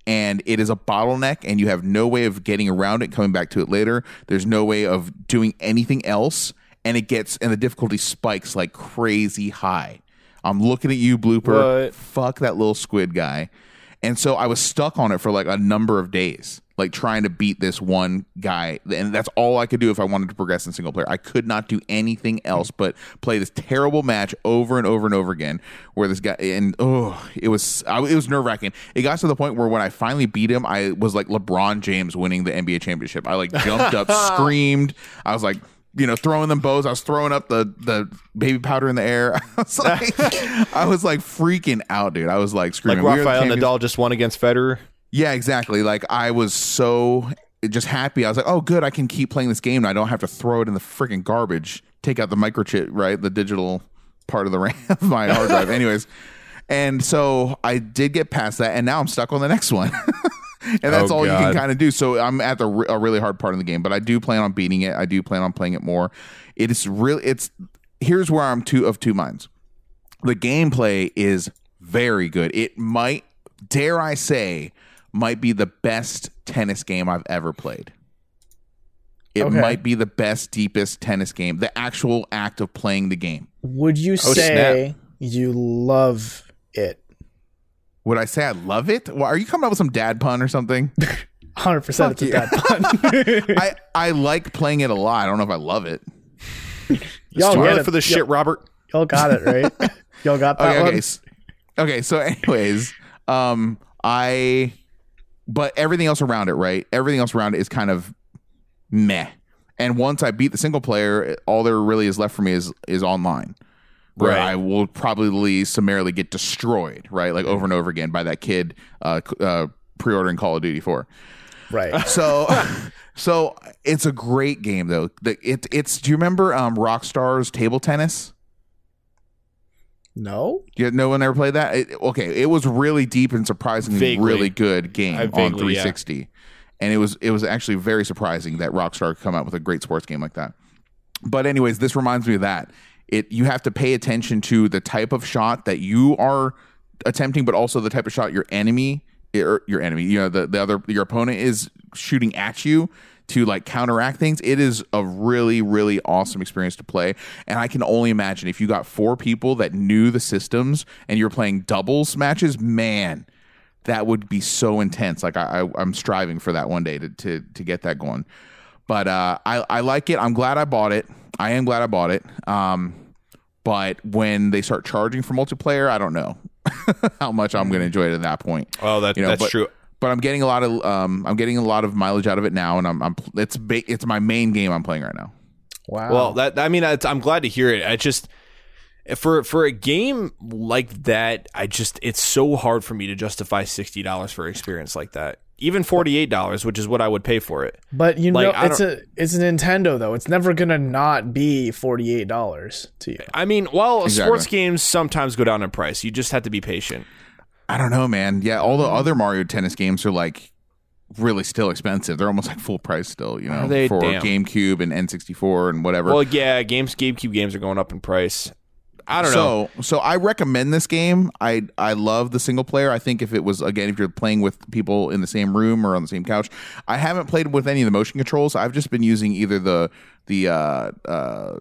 and it is a bottleneck and you have no way of getting around it coming back to it later. There's no way of doing anything else and it gets and the difficulty spikes like crazy high. I'm looking at you blooper. What? fuck that little squid guy. And so i was stuck on it for like a number of days like trying to beat this one guy and that's all i could do if i wanted to progress in single player i could not do anything else but play this terrible match over and over and over again where this guy and oh it was I, it was nerve-wracking it got to the point where when i finally beat him i was like lebron james winning the nba championship i like jumped up *laughs* screamed i was like you know, throwing them bows. I was throwing up the the baby powder in the air. *laughs* I was like, *laughs* I was like freaking out, dude. I was like Like screaming. We the Rafael champions. Nadal just won against Federer. Yeah, exactly. Like I was so just happy. I was like, oh, good. I can keep playing this game. And I don't have to throw it in the freaking garbage. Take out the microchip, right? The digital part of the *laughs* RAM of my hard drive. *laughs* Anyways, and so I did get past that, and now I'm stuck on the next one. *laughs* and that's Oh, all you can kind of do. So I'm at the a really hard part of the game, but I do plan on beating it. I do plan on playing it more. It is really. It's here's where I'm two of two minds. The gameplay is very good. It might, dare I say, might be the best tennis game I've ever played. It Okay. might be the best, deepest tennis game. The actual act of playing the game. Would you Oh, say you love it? Would I say I love it? Well, are you coming up with some dad pun or something? *laughs* Hundred percent. It's a yeah. dad pun. *laughs* I I like playing it a lot. I don't know if I love it. *laughs* Y'all get it. for this Y'all- shit, Robert. Y'all got it right. Y'all got that Okay, one. okay, okay. So, anyways, um, I, but everything else around it, right? Everything else around it is kind of meh. And once I beat the single player, all there really is left for me is is online, where Right. I will probably summarily get destroyed, right? Like over and over again by that kid uh, uh, pre-ordering Call of Duty Four. Right. *laughs* So, so it's a great game though. The, it it's. Do you remember um, Rockstar's table tennis? No. You no one ever played that? It, okay, it was really deep and surprisingly Vaguely. really good game I on vaguely, 360. and it was it was actually very surprising that Rockstar could come out with a great sports game like that. But anyways, this reminds me of that. It you have to pay attention to the type of shot that you are attempting, but also the type of shot your enemy or your enemy, you know, the, the other your opponent is shooting at you to like counteract things. It is a really, really awesome experience to play. And I can only imagine if you got four people that knew the systems and you're playing doubles matches, man, that would be so intense. Like I, I I'm striving for that one day to to to get that going. But uh, I I like it. I'm glad I bought it. I am glad I bought it. Um, but when they start charging for multiplayer, I don't know *laughs* how much I'm going to enjoy it at that point. Oh, that, You know, that's but- true. But I'm getting a lot of um, I'm getting a lot of mileage out of it now, and I'm, I'm it's ba- it's my main game I'm playing right now. Wow. Well, that I mean, it's, I'm glad to hear it. I just for for a game like that, I just it's so hard for me to justify sixty dollars for an experience like that. Even forty eight dollars, which is what I would pay for it. but you like, know, I it's a it's a Nintendo though. It's never gonna not be forty eight dollars to you. I mean, well, Exactly. sports games sometimes go down in price. You just have to be patient. I don't know, man. Yeah, all the other Mario Tennis games are like really still expensive. They're almost like full price still, you know, for Damn. GameCube and N64 and whatever. Well, yeah, games GameCube games are going up in price. I don't know. so, so I recommend this game. I I love the single player. I think if it was again, if you're playing with people in the same room or on the same couch, I haven't played with any of the motion controls. I've just been using either the the uh, uh,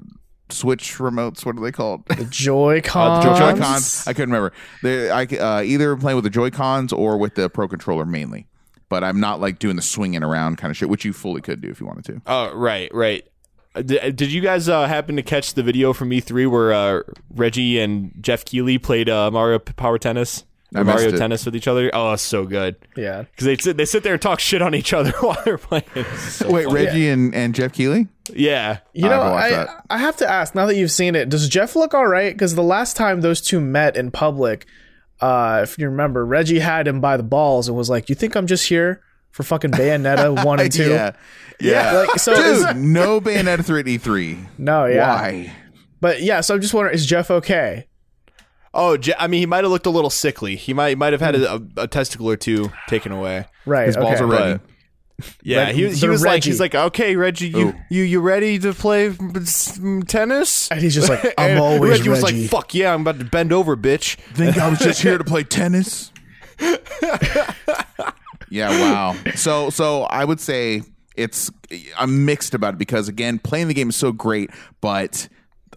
Switch remotes. What are they called? The Joy Cons. *laughs* The Joy Cons. I couldn't remember. They, I uh, either playing with the Joy Cons or with the Pro Controller mainly. But I'm not like doing the swinging around kind of shit, which you fully could do if you wanted to. Oh, right, right. Uh, Did, did you guys uh, happen to catch the video from E3 where uh, Reggie and Geoff Keighley played uh, Mario Power Tennis? I Mario it. Tennis with each other. Oh, it's so good Yeah. because they sit they sit there and talk shit on each other *laughs* while they're playing. So Wait, fun. Reggie and, and Geoff Keighley? yeah. You I know, haven't I, that. I have to ask now that you've seen it, does Geoff look all right? Because the last time those two met in public, uh, if you remember, Reggie had him by the balls and was like, "You think I'm just here for fucking Bayonetta *laughs* one and two? Yeah. Yeah. Like, so Dude, is- no Bayonetta 3 at E3. No, yeah. Why? But yeah, so I'm just wondering, is Geoff okay? Oh, Je- I mean, he might have looked a little sickly. He might might have had a, a, a testicle or two taken away. Right. His balls okay. are ready. Yeah, Reg- he, he the was like, he's like, okay, Reggie, you Ooh. you you ready to play tennis? And he's just like, *laughs* I'm always Reggie was like, fuck yeah, I'm about to bend over, bitch. Think I was just here to play tennis? *laughs* yeah, wow. So so I would say it's I'm mixed about it because again, playing the game is so great, but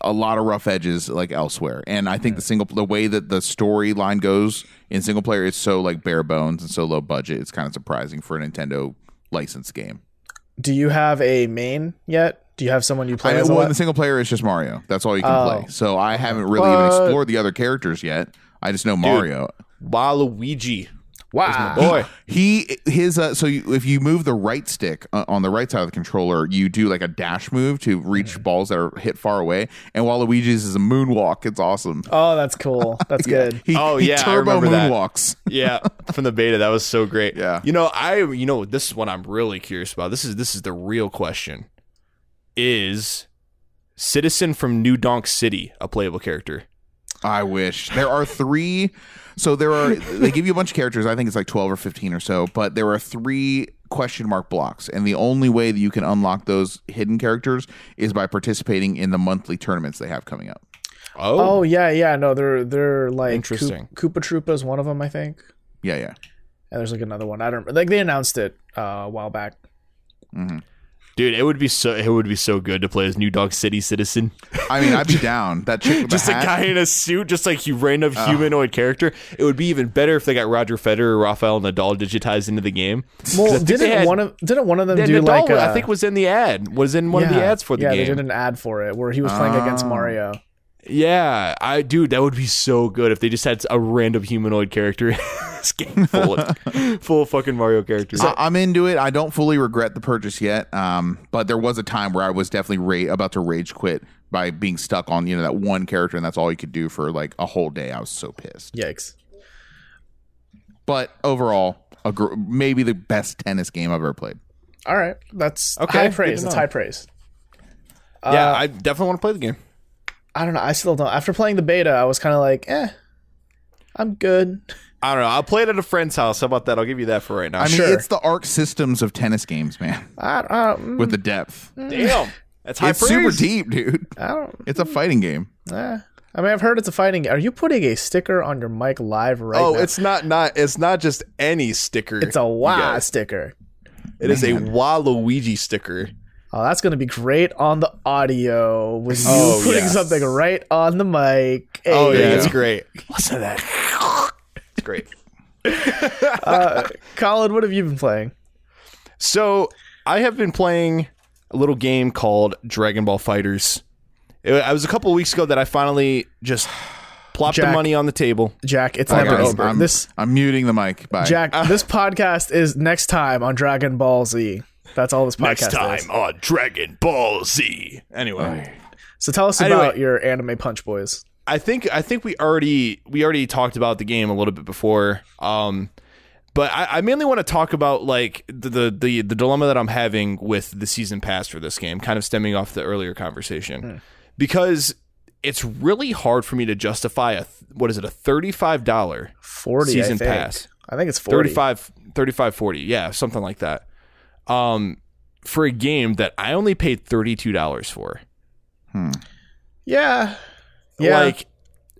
a lot of rough edges like elsewhere. And I think the single the way that the storyline goes in single player is so like bare bones and so low budget, it's kind of surprising for a Nintendo licensed game. Do you have a main yet? Do you have someone you play I as well, in the single player, it's just Mario. That's all you can Oh. play. So I haven't really even explored the other characters yet. I just know Mario. Waluigi. Wow. Boy. He his uh, so you, if you move the right stick uh, on the right side of the controller, you do like a dash move to reach balls that are hit far away. And Waluigi's is a moonwalk. It's awesome. Oh, that's cool. *laughs* That's good. He, Oh, he yeah, I turbo remember that. moonwalks. *laughs* yeah, from the beta. That was so great. Yeah. You know, I you know, this is what I'm really curious about. This is this is the real question. Is Citizen from New Donk City a playable character? I wish there are three. So there are they give you a bunch of characters. I think it's like twelve or fifteen or so. But there are three question mark blocks, and the only way that you can unlock those hidden characters is by participating in the monthly tournaments they have coming up. Oh oh yeah, yeah. No, they're they're like Interesting. Koop- Koopa Troopa is one of them, I think. Yeah, yeah. And there's like another one. I don't like they announced it uh, a while back. Dude, it would be so it would be so good to play as New Donk City Citizen. I mean, I'd be down. That chick with just a hat. guy in a suit, just like you random humanoid character. It would be even better if they got Roger Federer or Rafael Nadal digitized into the game. I Well, think didn't had- one of didn't one of them do Nadal, like uh, I think was in the ad. Was in one of the ads for the yeah, game. they did an ad for it where he was playing against Oh. Mario. Yeah, I dude, that would be so good if they just had a random humanoid character in *laughs* this game full of, *laughs* full of fucking Mario characters. I, I'm into it. I don't fully regret the purchase yet. Um, but there was a time where I was definitely ra- about to rage quit by being stuck on you know that one character, and that's all you could do for like a whole day. I was so pissed. Yikes. But overall, a gr- maybe the best tennis game I've ever played. All right, that's Okay, high praise. to That's high praise. yeah, Uh, I definitely want to play the game. I don't know. I still don't. After playing the beta, I was kind of like, eh, I'm good. *laughs* I don't know. I'll play it at a friend's house. How about that? I'll give you that for right now. I mean, Sure. it's the Arc Systems of tennis games, man, I, I, mm, with the depth. Damn, that's high It's super praise. deep, dude. I don't. It's a fighting game. eh. I mean, I've heard it's a fighting. Are you putting a sticker on your mic live right now? Oh, now? it's not not it's not just any sticker. it's a you wow guys. sticker. It is a Waluigi sticker. Oh, that's gonna be great on the audio with you Oh, putting yeah. something right on the mic. Oh yeah, you it's go. great. Listen to that. It's great. *laughs* Uh, Colin, what have you been playing? So I have been playing a little game called Dragon Ball FighterZ. It, I was a couple of weeks ago that I finally just plopped the money on the table. Jack, it's Oh, never guys, over. I'm, this I'm muting the mic. Bye. Jack, this podcast is next time on Dragon Ball Z. That's all this podcast is. Next is. time on Dragon Ball Z. Anyway, So tell us Anyway. about your anime Punch Boys. I think I think we already we already talked about the game a little bit before. Um, but I, I mainly want to talk about like the, the the the dilemma that I'm having with the season pass for this game, kind of stemming off the earlier conversation, because it's really hard for me to justify a what is it a thirty five dollar Forty season I pass. I think it's forty. 35, 35 40 yeah something like that um for a game that i only paid $32 for Hmm. Yeah. Yeah. like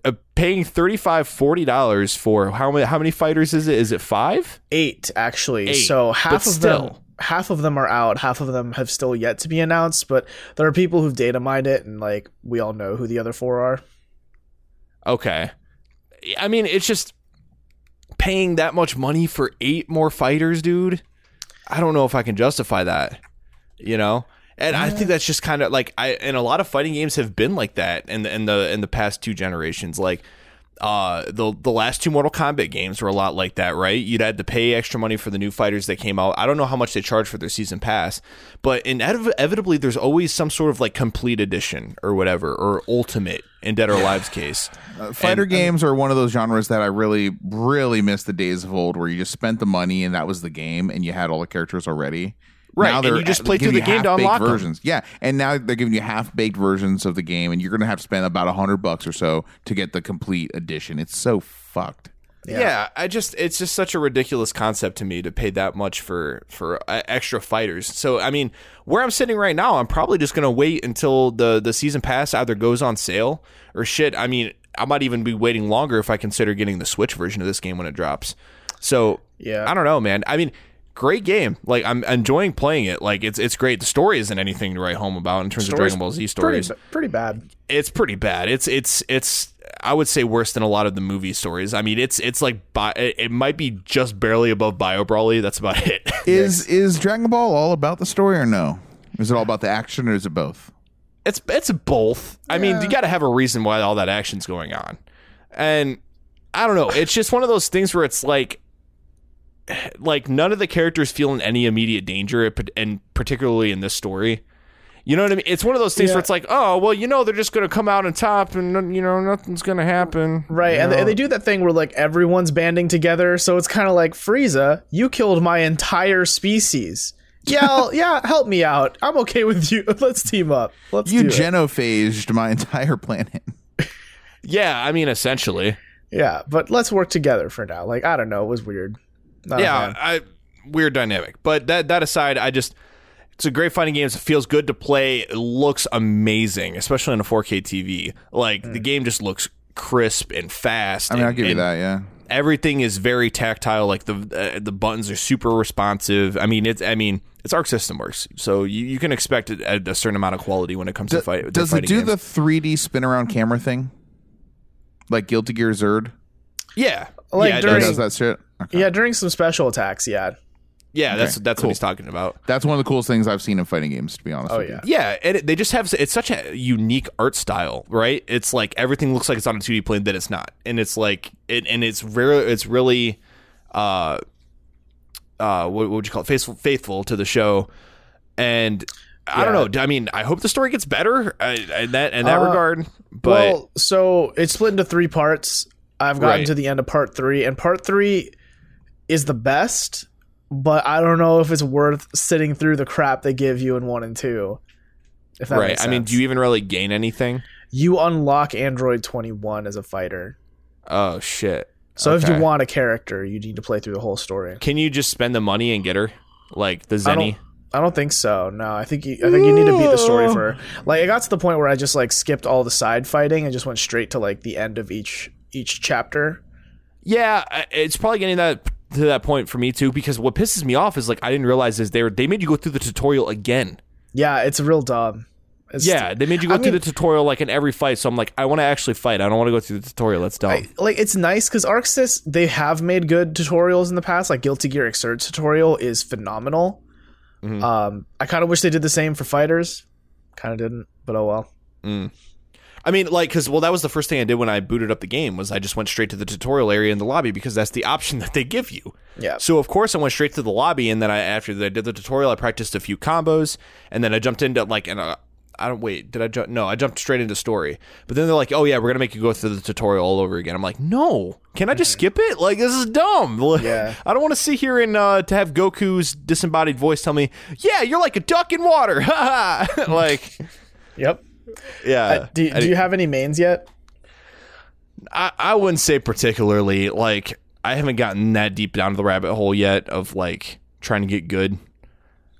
uh, paying 35 $40 for how many how many fighters is it is it five eight actually. Eight, so half but of still. them half of them are out, half of them have still yet to be announced, but there are people who've data mined it and like we all know who the other four are. okay i mean it's just paying that much money for eight more fighters dude i don't know if i can justify that you know and I think that's just kind of like I and a lot of fighting games have been like that in the in the in the past two generations. Like uh the the last two Mortal Kombat games were a lot like that, right? You'd had to pay extra money for the new fighters that came out. I don't know how much they charge for their season pass, but inevitably there's always some sort of like complete edition or whatever or ultimate in Dead or Alive's case. Uh, fighter games are one of those genres that I really, really miss the days of old, where you just spent the money and that was the game, and you had all the characters already. Right, Now and they're you just play through the game to half-baked unlock 'em. versions. Yeah, and now they're giving you half baked versions of the game, and you're going to have to spend about a hundred bucks or so to get the complete edition. It's so fucked. Yeah. I just it's just such a ridiculous concept to me to pay that much for for uh, extra fighters. So I mean, where I'm sitting right now, I'm probably just gonna wait until the the season pass either goes on sale or shit. I mean, I might even be waiting longer if I consider getting the Switch version of this game when it drops. So Yeah. I don't know, man. I mean. Great game. Like I'm enjoying playing it. Like it's it's great. The story isn't anything to write home about in terms of Dragon Ball Z Pretty, stories pretty bad. it's pretty bad. It's it's it's I would say worse than a lot of the movie stories. I mean, it's it's like bi- it, it might be just barely above Bio Broly. That's about it. *laughs* Is is Dragon Ball all about the story or no? Is it all about the action or is it both? it's it's both. I mean, you got to have a reason why all that action's going on, and I don't know. It's just one of those things where it's like. Like none of the characters feel in any immediate danger, and particularly in this story, you know what I mean. It's one of those things Yeah. where it's like, oh well, you know, they're just gonna come out on top, and you know, nothing's gonna happen, Right, you and they, and they do that thing where like everyone's banding together, so it's kind of like Frieza, you killed my entire species. Yeah, I'll- *laughs* yeah, help me out. I'm okay with you. *laughs* Let's team up. Let's You do it. genophaged my entire planet. *laughs* Yeah, I mean, essentially. Yeah, but let's work together for now. Like I don't know, it was weird. Not yeah, fan. I weird dynamic. But that that aside, I just it's a great fighting game. It feels good to play. It looks amazing, especially on a 4K TV. Like the game just looks crisp and fast. I mean, I'll give you that. Yeah. Everything is very tactile. Like the uh, the buttons are super responsive. I mean, it's I mean it's Arc System Works, so you, you can expect a, a certain amount of quality when it comes to fight. to Does it fighting do games. the 3D spin around camera thing? Like Guilty Gear Xrd? yeah Like yeah, it during- It does. does that shit? Okay. yeah, during some special attacks, yeah. yeah that's that's cool. what he's talking about. That's one of the coolest things I've seen in fighting games, to be honest Oh with yeah. Yeah, and it, they just have it's such a unique art style, right? It's like everything looks like it's on a 2D plane that it's not, and it's like it and it's very it's really uh uh what, what would you call it faithful faithful to the show, and I don't know. I mean, I hope the story gets better uh, in that in that Uh, regard, but well, so it's split into three parts. I've gotten Right. to the end of part three, and part three is the best, but I don't know if it's worth sitting through the crap they give you in one and two. If that right. makes I mean, do you even really gain anything? you unlock Android twenty one as a fighter? Oh shit. So if you want a character, you need to play through the whole story. Can you just spend the money and get her? Like the I Zeni? don't, I don't think so. No, I think you, I think you need to beat the story for. her. Like it got to the point where I just like skipped all the side fighting and just went straight to like the end of each each chapter. Yeah, it's probably getting that to that point for me too. Because what pisses me off is like I didn't realize is they were, they made you go through the tutorial again. Yeah, it's a real dumb. It's, Yeah, they made you go I through mean- the tutorial like in every fight. So I'm like, I want to actually fight. I don't want to go through the tutorial. That's dumb. I- like it's nice because Arc Sys they have made good tutorials in the past. Like Guilty Gear Xrd tutorial is phenomenal. Mhm. Um, I kind of wish they did the same for fighters. Kind of didn't, but oh well. I mean, like, because well, that was the first thing I did when I booted up the game was I just went straight to the tutorial area in the lobby because that's the *laughs* option that they give you. Yeah. So of course I went straight to the lobby, and then I after I did the tutorial, I practiced a few combos, and then I jumped into like an. Uh, I don't wait. Did I jump? No, I jumped straight into story. But then they're like, "Oh yeah, we're gonna make you go through the tutorial all over again." I'm like, "No, can I just skip it? Like this is dumb. *laughs* Yeah. I don't want to sit here and uh, to have Goku's disembodied voice tell me, "Yeah, you're like a duck in water." *laughs* Ha ha. Like, Yep. Yeah. Uh, do, I- do you have any mains yet? I, I wouldn't say particularly. Like, I haven't gotten that deep down to the rabbit hole yet of like trying to get good.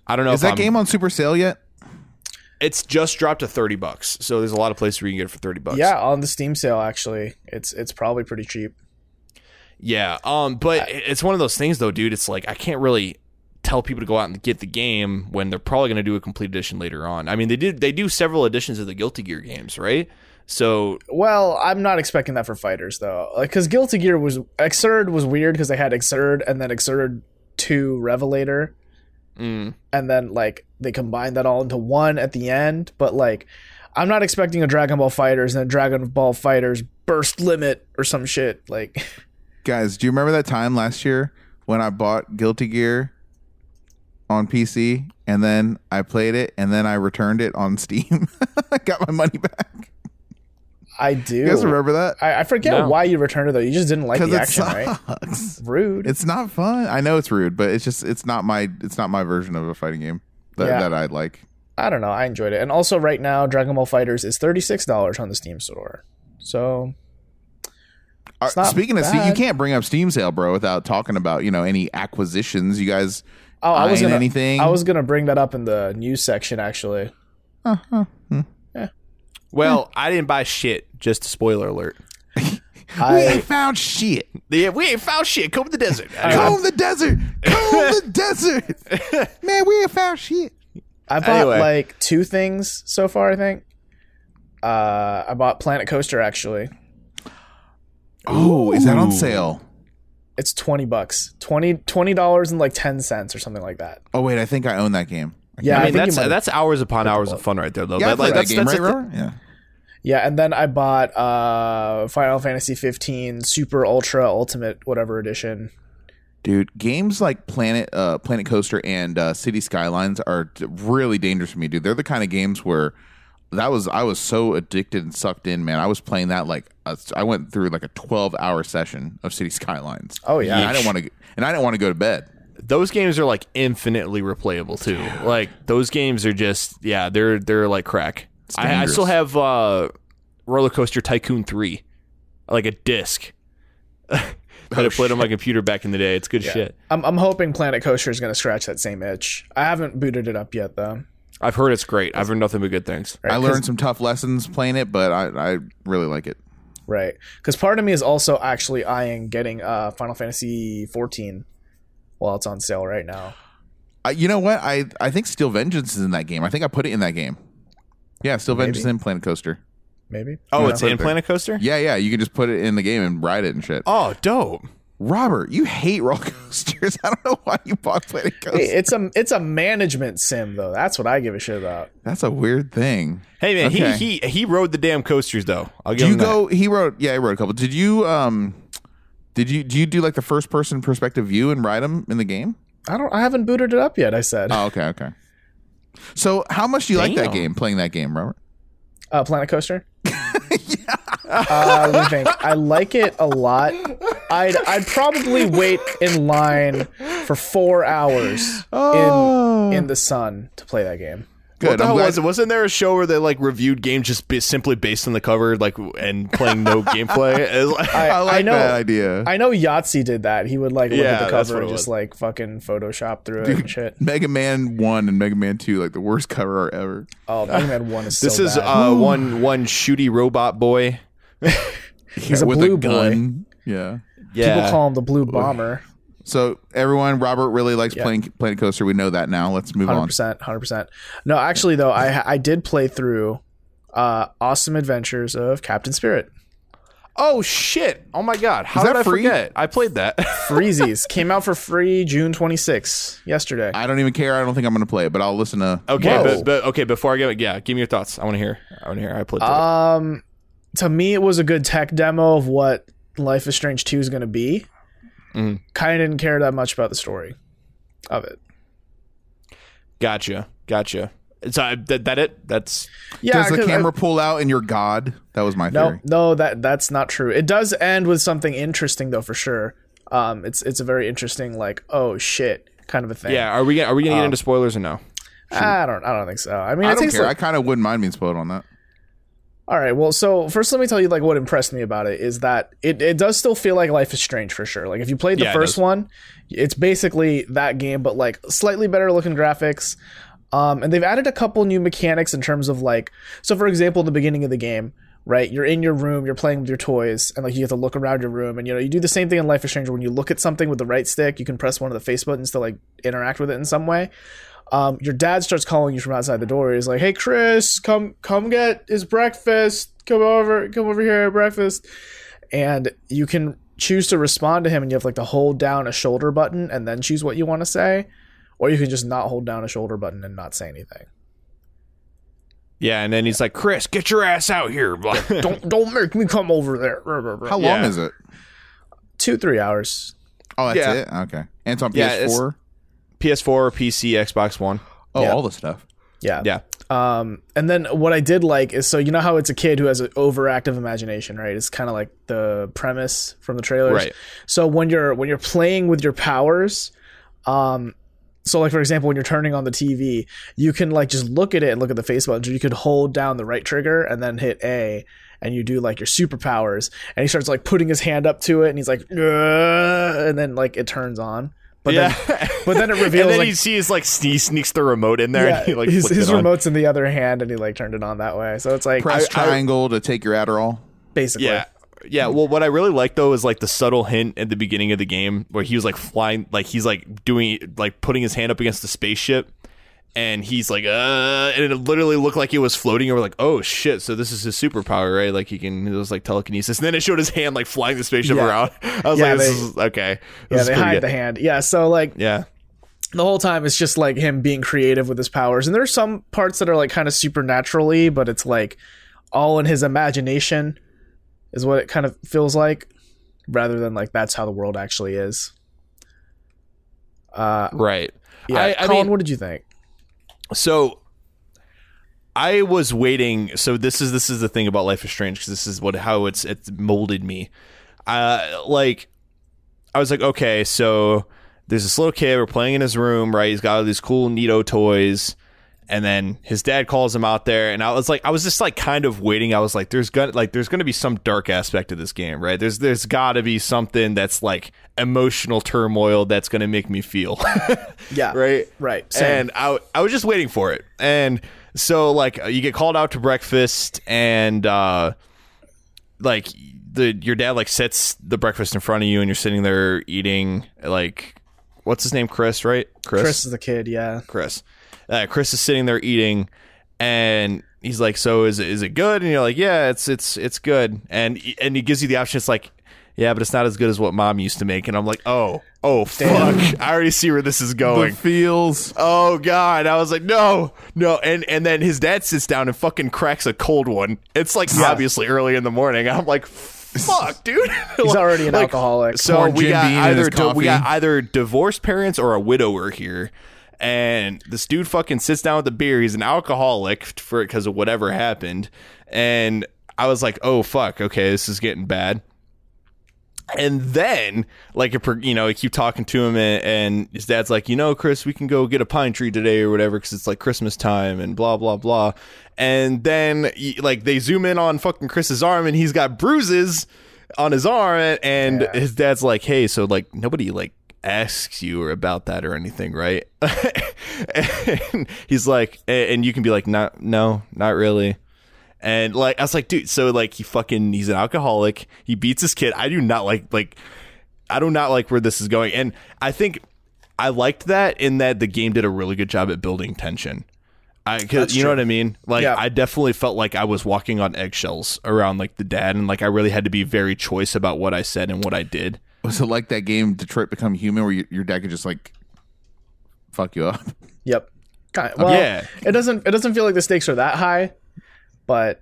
I don't know Is if that I'm- game on super sale yet? It's just dropped to thirty bucks, so there's a lot of places where you can get it for thirty bucks. Yeah, on the Steam sale actually. It's it's probably pretty cheap. yeah. Um, but it's one of those things though, dude. It's like I can't really tell people to go out and get the game when they're probably going to do a complete edition later on. I mean, they did they do several editions of the Guilty Gear games, right? So Well, I'm not expecting that for fighters though, like because Guilty Gear was Xrd was weird because they had Xrd and then Xrd Two Revelator, mm, and then like they combined that all into one at the end. But like, I'm not expecting a Dragon Ball FighterZ and a Dragon Ball FighterZ Burst Limit or some shit. Like, *laughs* Guys, do you remember that time last year when I bought Guilty Gear on PC and then I played it and then I returned it on Steam? *laughs* I got my money back. I do. You guys remember that? I, I forget No. why you returned it though. You just didn't like the it action, right? *laughs* Rude. It's not fun. I know it's rude, but it's just it's not my it's not my version of a fighting game that, Yeah. that I like. I don't know. I enjoyed it. And also, right now, Dragon Ball FighterZ is thirty six dollars on the Steam store. So Uh, not speaking of Steam, you can't bring up Steam sale, bro, without talking about you know any acquisitions. You guys, Oh, I was eyeing gonna anything? I was gonna bring that up in the news section actually. Uh huh. Yeah. well, I didn't buy shit. Just a spoiler alert. *laughs* we I ain't found shit. Yeah, we ain't found shit. Comb the desert. *laughs* Comb the desert. Comb the *laughs* desert. Man, we ain't found shit. I bought Anyway. like two things so far. I think. Uh, I bought Planet Coaster actually. Oh, is that on sale? It's twenty bucks, 20 dollars and like ten cents or something like that. Oh wait, I think I own that game. Yeah, I I, mean think that's you that's hours upon hours of fun right there, though. Yeah, That- like, played that that's game, that's right, the- Yeah. yeah. And then I bought uh Final Fantasy fifteen Super Ultra Ultimate whatever edition. Dude, games like Planet uh, Planet Coaster and uh, City Skylines are really dangerous for me, dude. They're the kind of games where that was I was so addicted and sucked in, man. I was playing that like a, I went through like a twelve hour session of City Skylines. Oh, yeah. and I didn't want to, and I didn't want to go to bed. those games are like infinitely replayable too. Like those games are just yeah, they're they're like crack. I, I still have uh, Roller Coaster Tycoon three, like a disc. *laughs* that I played on my computer back in the day. It's good shit. I'm I'm hoping Planet Coaster is gonna scratch that same itch. I haven't booted it up yet though. I've heard it's great. I've heard nothing but good things. Right, I 'cause- learned some tough lessons playing it, but I, I really like it. Right. Because part of me is also actually eyeing getting uh, Final Fantasy 14 while it's on sale right now. Uh, you know what? I I think Steel Vengeance is in that game. I think I put it in that game. Yeah, Steel Vengeance is in Planet Coaster. Maybe. Oh, Yeah, it's in there. Planet Coaster. Yeah, yeah, you can just put it in the game and ride it and shit. Oh, dope. Robert, you hate roller coasters. *laughs* I don't know why you bought Planet Coaster. Hey, it's a it's a management sim though. That's what I give a shit about. That's a weird thing. Hey man, Okay. he he he rode the damn coasters though. I'll give Do you him that. go? He wrote. Yeah, he wrote a couple. Did you? Um, did you? Do you do like the first person perspective view and ride them in the game? I don't. I haven't booted it up yet. I said. Oh, okay, okay. So, how much do you like that game? Playing that game, Robert? Uh, Planet Coaster. *laughs* *laughs* Uh, let me think. I like it a lot. I'd I'd probably wait in line for four hours Oh. in in the sun to play that game. Good. What the hell was it? Wasn't there a show where they like reviewed games just be, simply based on the cover, like and playing no *laughs* gameplay? Like- I, I like I know, that idea. I know Yahtzee did that. He would like look Yeah, at the cover and just like fucking Photoshop through it and shit. Mega Man One and Mega Man Two, like the worst cover art ever. Oh, Mega Man One is *laughs* so this is bad. uh, one one shooty robot boy. *laughs* He's a with blue a boy. gun. Yeah. Yeah, People call him the Blue Bomber. So everyone, Robert really likes Yeah. playing Planet Coaster. We know that now. Let's move Hundred on. percent, hundred percent. No, actually though, I I did play through uh Awesome Adventures of Captain Spirit. Oh shit! Oh my god! How Is did that I free? forget? I played that. *laughs* Freezies came out for free June 26th, yesterday. I don't even care. I don't think I'm going to play it, but I'll listen to. okay, but, but okay. Before I get, it, yeah, give me your thoughts. I want to hear. I want to hear. I played. through it. Um, to me, it was a good tech demo of what Life is Strange 2 is going to be. Mhm. Kind of didn't care that much about the story of it. Gotcha, gotcha. So uh, that, that it? That's Yeah, Does the 'cause I- camera pull out and you're God? That was my no, theory. no, that that's not true. It does end with something interesting though, for sure. Um, it's it's a very interesting, like, oh shit, kind of a thing. yeah. Are we are we gonna get into spoilers or no? I don't, I don't think so. I mean, I don't care. like- I kind of wouldn't mind being spoiled on that. All right. Well, so first, let me tell you like what impressed me about it is that it, it does still feel like Life is Strange for sure. Like if you played the Yeah, first does. one, it's basically that game, but like slightly better looking graphics. Um, and they've added a couple new mechanics in terms of like, so for example, in the beginning of the game, right? You're in your room, you're playing with your toys, and like you have to look around your room, and you know you do the same thing in Life is Strange. When you look at something with the right stick, you can press one of the face buttons to like interact with it in some way um, your dad starts calling you from outside the door. He's like, "Hey, Chris, come come get his breakfast. Come over, come over here, breakfast." And you can choose to respond to him, and you have like to hold down a shoulder button and then choose what you want to say, or you can just not hold down a shoulder button and not say anything. Yeah, and then he's like, Chris, get your ass out here. *laughs* don't don't make me come over there. How long is it? Two three hours. Oh, that's Yeah. it. Okay, and it's on Yeah, it's- PS4. PS4, PC, Xbox One. oh, yeah. all the stuff. Yeah. Yeah. Um, and then what I did like is so you know how it's a kid who has an overactive imagination, right? It's kind of like the premise from the trailers. Right. So when you're when you're playing with your powers, um, so like for example, when you're turning on the TV, you can like just look at it and look at the face buttons, or you could hold down the right trigger and then hit A, and you do like your superpowers, and he starts like putting his hand up to it, and he's like, and then like it turns on. But yeah. then, *laughs* but then it reveals and then like he sees like he sneaks the remote in there yeah, and he like his, his it on. remote's in the other hand, and he like turned it on that way. So it's like Press I- triangle to take your Adderall. basically, Yeah. Yeah, well, what I really like though is like the subtle hint at the beginning of the game where he was like flying, like he's like doing, like putting his hand up against the spaceship, and he's like, uh, and it literally looked like it was floating. over. like, oh shit, so this is his superpower, right? Like he can, it was like telekinesis, and then it showed his hand like flying the spaceship Yeah. around. *laughs* I was Yeah, like, this they- is okay. Yeah, they hide good. the hand. Yeah, so like Yeah, the whole time it's just like him being creative with his powers, and there's some parts that are like kind of supernaturally, but it's like all in his imagination is what it kind of feels like, rather than like that's how the world actually is. Uh, right. yeah, I- I Colin, mean- what did you think? So I was waiting. So this is this is the thing about Life is Strange because this is what how it's it's molded me. Uh, like I was like, okay, so there's this little kid. We're playing in his room, right? He's got all these cool Neato toys, and then his dad calls him out there, and I was like, I was just like kind of waiting. I was like, there's gonna like there's gonna be some dark aspect of this game, right? There's there's got to be something that's like emotional turmoil that's gonna make me feel. *laughs* Yeah, right? right. Same. And I, I was just waiting for it. And so, like, you get called out to breakfast, and uh, like the your dad like sets the breakfast in front of you, and you're sitting there eating. Like, what's his name? Chris, right? Chris chris is the kid. Yeah, Chris. Uh, Chris is sitting there eating, and he's like, "So is it is it good?" And you're like, "Yeah, it's it's it's good." And and he gives you the option. It's like, "Yeah, but it's not as good as what mom used to make." And I'm like, "Oh, oh, fuck! I already see where this is going." The feels. Oh god! I was like, no, no, and and then his dad sits down and fucking cracks a cold one. It's like obviously early in the morning. I'm like, fuck, dude. *laughs* he's already an alcoholic. So we got either di- we got either divorced parents or a widower here, and this dude fucking sits down with the beer. He's an alcoholic for because of whatever happened, and I was like, oh fuck, okay, this is getting bad. And then, like, a, you know, I keep talking to him, and, and his dad's like, you know, Chris, we can go get a pine tree today or whatever because it's like Christmas time and blah blah blah. And then, like, they zoom in on fucking Chris's arm, and he's got bruises on his arm, and Yeah. his dad's like, hey, so like nobody like asks you or about that or anything, right? *laughs* and he's like, and you can be like, not, no, not really. And like I was like, dude, so like he fucking he's an alcoholic. He beats his kid. I do not like like I do not like where this is going. And I think I liked that in that the game did a really good job at building tension. I cause you know what I mean? Like Yeah. I definitely felt like I was walking on eggshells around like the dad and like I really had to be very choice about what I said and what I did. Was it like that game Detroit Become Human where you, your dad could just like fuck you up? Yep. Kind well, yeah. it doesn't it doesn't feel like the stakes are that high, but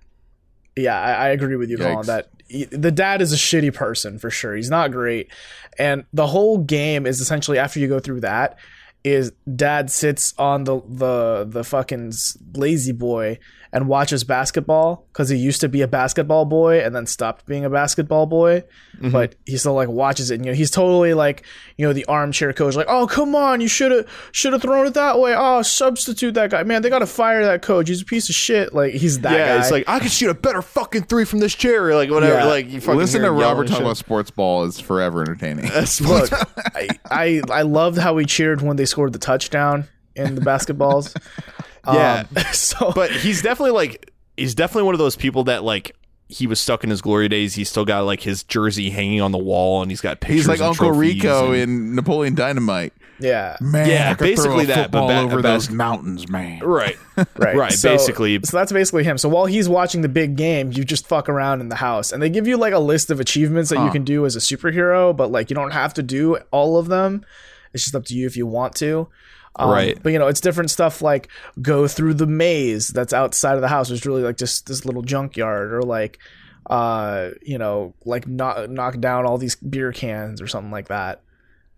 yeah, I, I agree with you, Colin. That he- the dad is a shitty person for sure. He's not great, and the whole game is essentially after you go through that, is dad sits on the the the fucking lazy boy and watches basketball because he used to be a basketball boy and then stopped being a basketball boy, mm-hmm. but he still like watches it. And, you know, he's totally like you know the armchair coach, like, oh come on, you should have should have thrown it that way. Oh, substitute that guy, man. They got to fire that coach. He's a piece of shit. Like he's that yeah, guy. it's like I could shoot a better fucking three from this chair, or like whatever. Yeah. Like you fucking Listen to Robert talk about sports ball is forever entertaining. *laughs* Look, I, I I loved how we cheered when they scored the touchdown in the basketballs. *laughs* Yeah. Um, *laughs* so *laughs* but he's definitely like he's definitely one of those people that like he was stuck in his glory days. He's still got like his jersey hanging on the wall, and he's got pictures. He's like and Uncle Rico and- in Napoleon Dynamite. yeah, Man, Yeah, I could throw basically a that, but football ba- over those mountains, man. right, *laughs* right, right. So- basically, So that's basically him. So while he's watching the big game, you just fuck around in the house, and they give you like a list of achievements that you can do as a superhero, but like you don't have to do all of them. It's just up to you if you want to. Um, Right. But you know, it's different stuff like go through the maze that's outside of the house, which is really like just this little junkyard, or like, uh, you know, like knock knock down all these beer cans or something like that.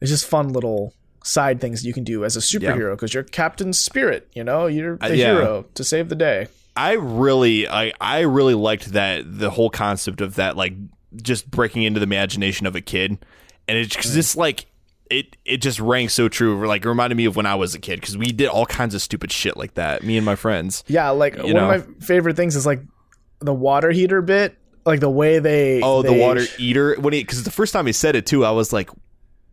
It's just fun little side things you can do as a superhero because you're Captain Spirit. You know, you're the Uh, yeah. hero to save the day. I really, I, I really liked that the whole concept of that, like just breaking into the imagination of a kid, and it's just like it, it just rang so true. Like it reminded me of when I was a kid because we did all kinds of stupid shit like that. Me and my friends. Yeah, like one know? of my favorite things is like the water heater bit, like the way they Oh, the water eater. When he, because the first time he said it too, I was like,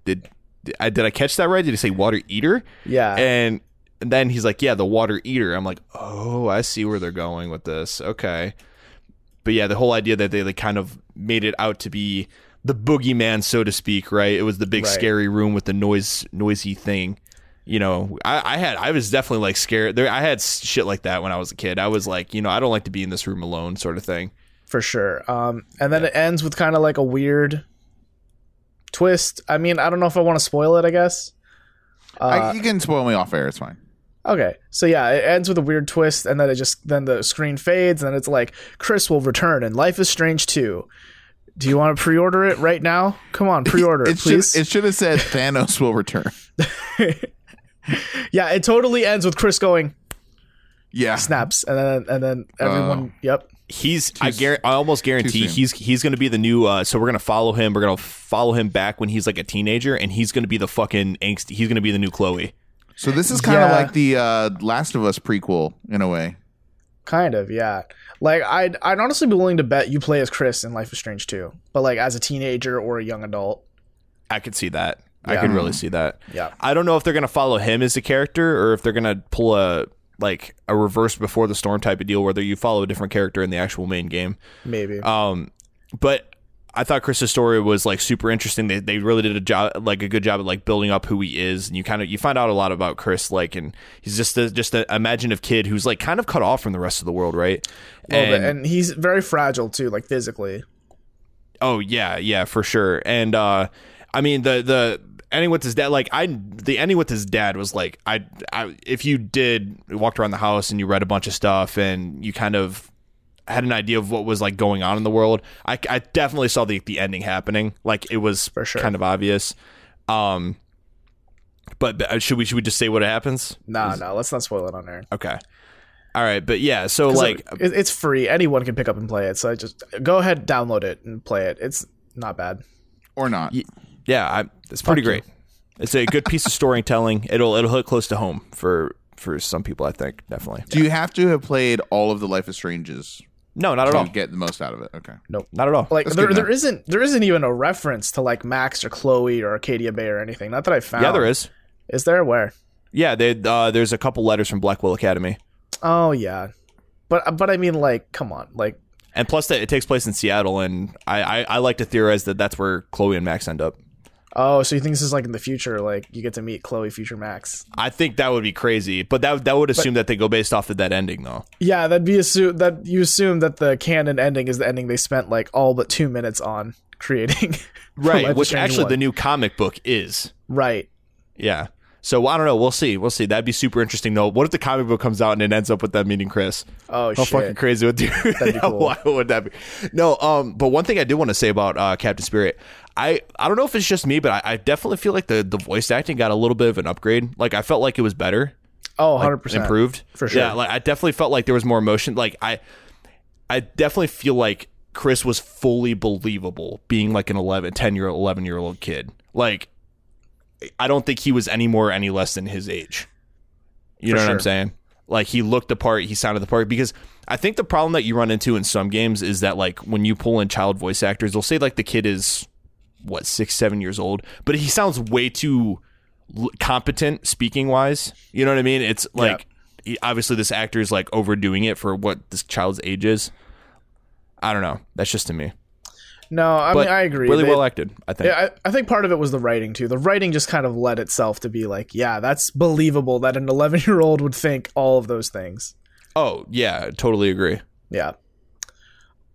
did, did I did I catch that right? Did he say water eater? Yeah, And, and then he's like, yeah, the water eater. I'm like, oh, I see where they're going with this. Okay. But yeah, the whole idea that they like kind of made it out to be the boogeyman, so to speak, right? It was the big Right. scary room with the noise, noisy thing. You know, I, I had, I was definitely like scared. There, I had shit like that when I was a kid. I was like, you know, I don't like to be in this room alone, sort of thing. for sure. Um, and then it ends with kind of like a weird twist. I mean, I don't know if I want to spoil it. I guess. Uh, I, you can spoil me off air. It's fine. Okay, so yeah, it ends with a weird twist, and then it just then the screen fades, and it's like Chris will return, and Life is Strange 2. Do you want to pre-order it right now? Come on, pre-order *laughs* it, It should, please. it should have said Thanos will return. *laughs* yeah, it totally ends with Chris going Yeah. snaps, and then and then everyone. Yep. He's I s- guar- I almost guarantee he's he's going to be the new uh so we're going to follow him we're going to follow him back when he's like a teenager and he's going to be the fucking angst he's going to be the new Chloe. So this is kind of Yeah. like the uh, Last of Us prequel in a way. Kind of, yeah. Like I'd I'd honestly be willing to bet you play as Chris in Life is Strange 2, but like as a teenager or a young adult. I could see that. I could really see that. Yeah. I don't know if they're going to follow him as a character or if they're going to pull a like a reverse before the storm type of deal whether you follow a different character in the actual main game. Maybe. Um, but I thought Chris's story was like super interesting. They they really did a job, like a good job at like building up who he is, and you kind of you find out a lot about Chris. Like, and he's just a, just an imaginative kid who's like kind of cut off from the rest of the world, right? A little bit. and he's very fragile too, like physically. Oh yeah, yeah, for sure. And uh I mean the the ending with his dad like I the ending with his dad was like I I if you did walked around the house and you read a bunch of stuff and you kind of had an idea of what was like going on in the world, I, I definitely saw the the ending happening. Like it was For sure. kind of obvious. Um but, but should we should we just say what happens? No, no, let's not spoil it on there. Okay. All right, but yeah, so like it, it's free. Anyone can pick up and play it. So I just go ahead, download it and play it. It's not bad. or not. Yeah, I, it's pretty you. great. It's a good piece of storytelling. *laughs* It'll it'll hit close to home for for some people. I think definitely. Do you have to have played all of the Life is Stranges No, not at to all. get the most out of it? Okay. Nope. Not at all. Like That's there, good there enough. isn't there isn't even a reference to like Max or Chloe or Arcadia Bay or anything. Not that I found. yeah, there is. Is there where? Yeah, they, uh, there's a couple letters from Blackwell Academy, Oh yeah, but but I mean like come on like and plus that it takes place in Seattle, and I, I I like to theorize that that's where Chloe and Max end up. Oh so you think this is like in the future like you get to meet Chloe future Max? I think that would be crazy, but that that would assume that they go based off of that ending, though. Yeah, that'd be assume that you assume that the canon ending is the ending they spent like all but two minutes on *laughs* creating. *laughs* Right, which actually 1. the new comic book is. right. Yeah. So I don't know. We'll see. We'll see. That'd be super interesting, though. What if the comic book comes out and it ends up with them meeting Chris? Oh How shit. fucking crazy would *laughs* you? be cool. Why would that be? No. Um. But one thing I did want to say about uh, Captain Spirit, I I don't know if it's just me, but I, I definitely feel like the the voice acting got a little bit of an upgrade. Like I felt like it was better. oh, like, 100% improved For sure. Yeah, like I definitely felt like there was more emotion. Like I, I definitely feel like Chris was fully believable being like an 11, 10 year, old, eleven year old kid. Like I don't think he was any more, any less than his age. You For know what I'm saying? Like he looked the part, he sounded the part. Because I think the problem that you run into in some games is that like when you pull in child voice actors, they'll say like the kid is what six, seven years old, but he sounds way too l- competent speaking wise. You know what I mean? It's like he- obviously this actor is like overdoing it for what this child's age is. I don't know. That's just to me. No, I But mean I agree. Really They- well acted, I think. Yeah, I, I think part of it was the writing too. The writing just kind of led itself to be like, yeah, that's believable that an 11 year old would think all of those things. Oh yeah, totally agree. Yeah.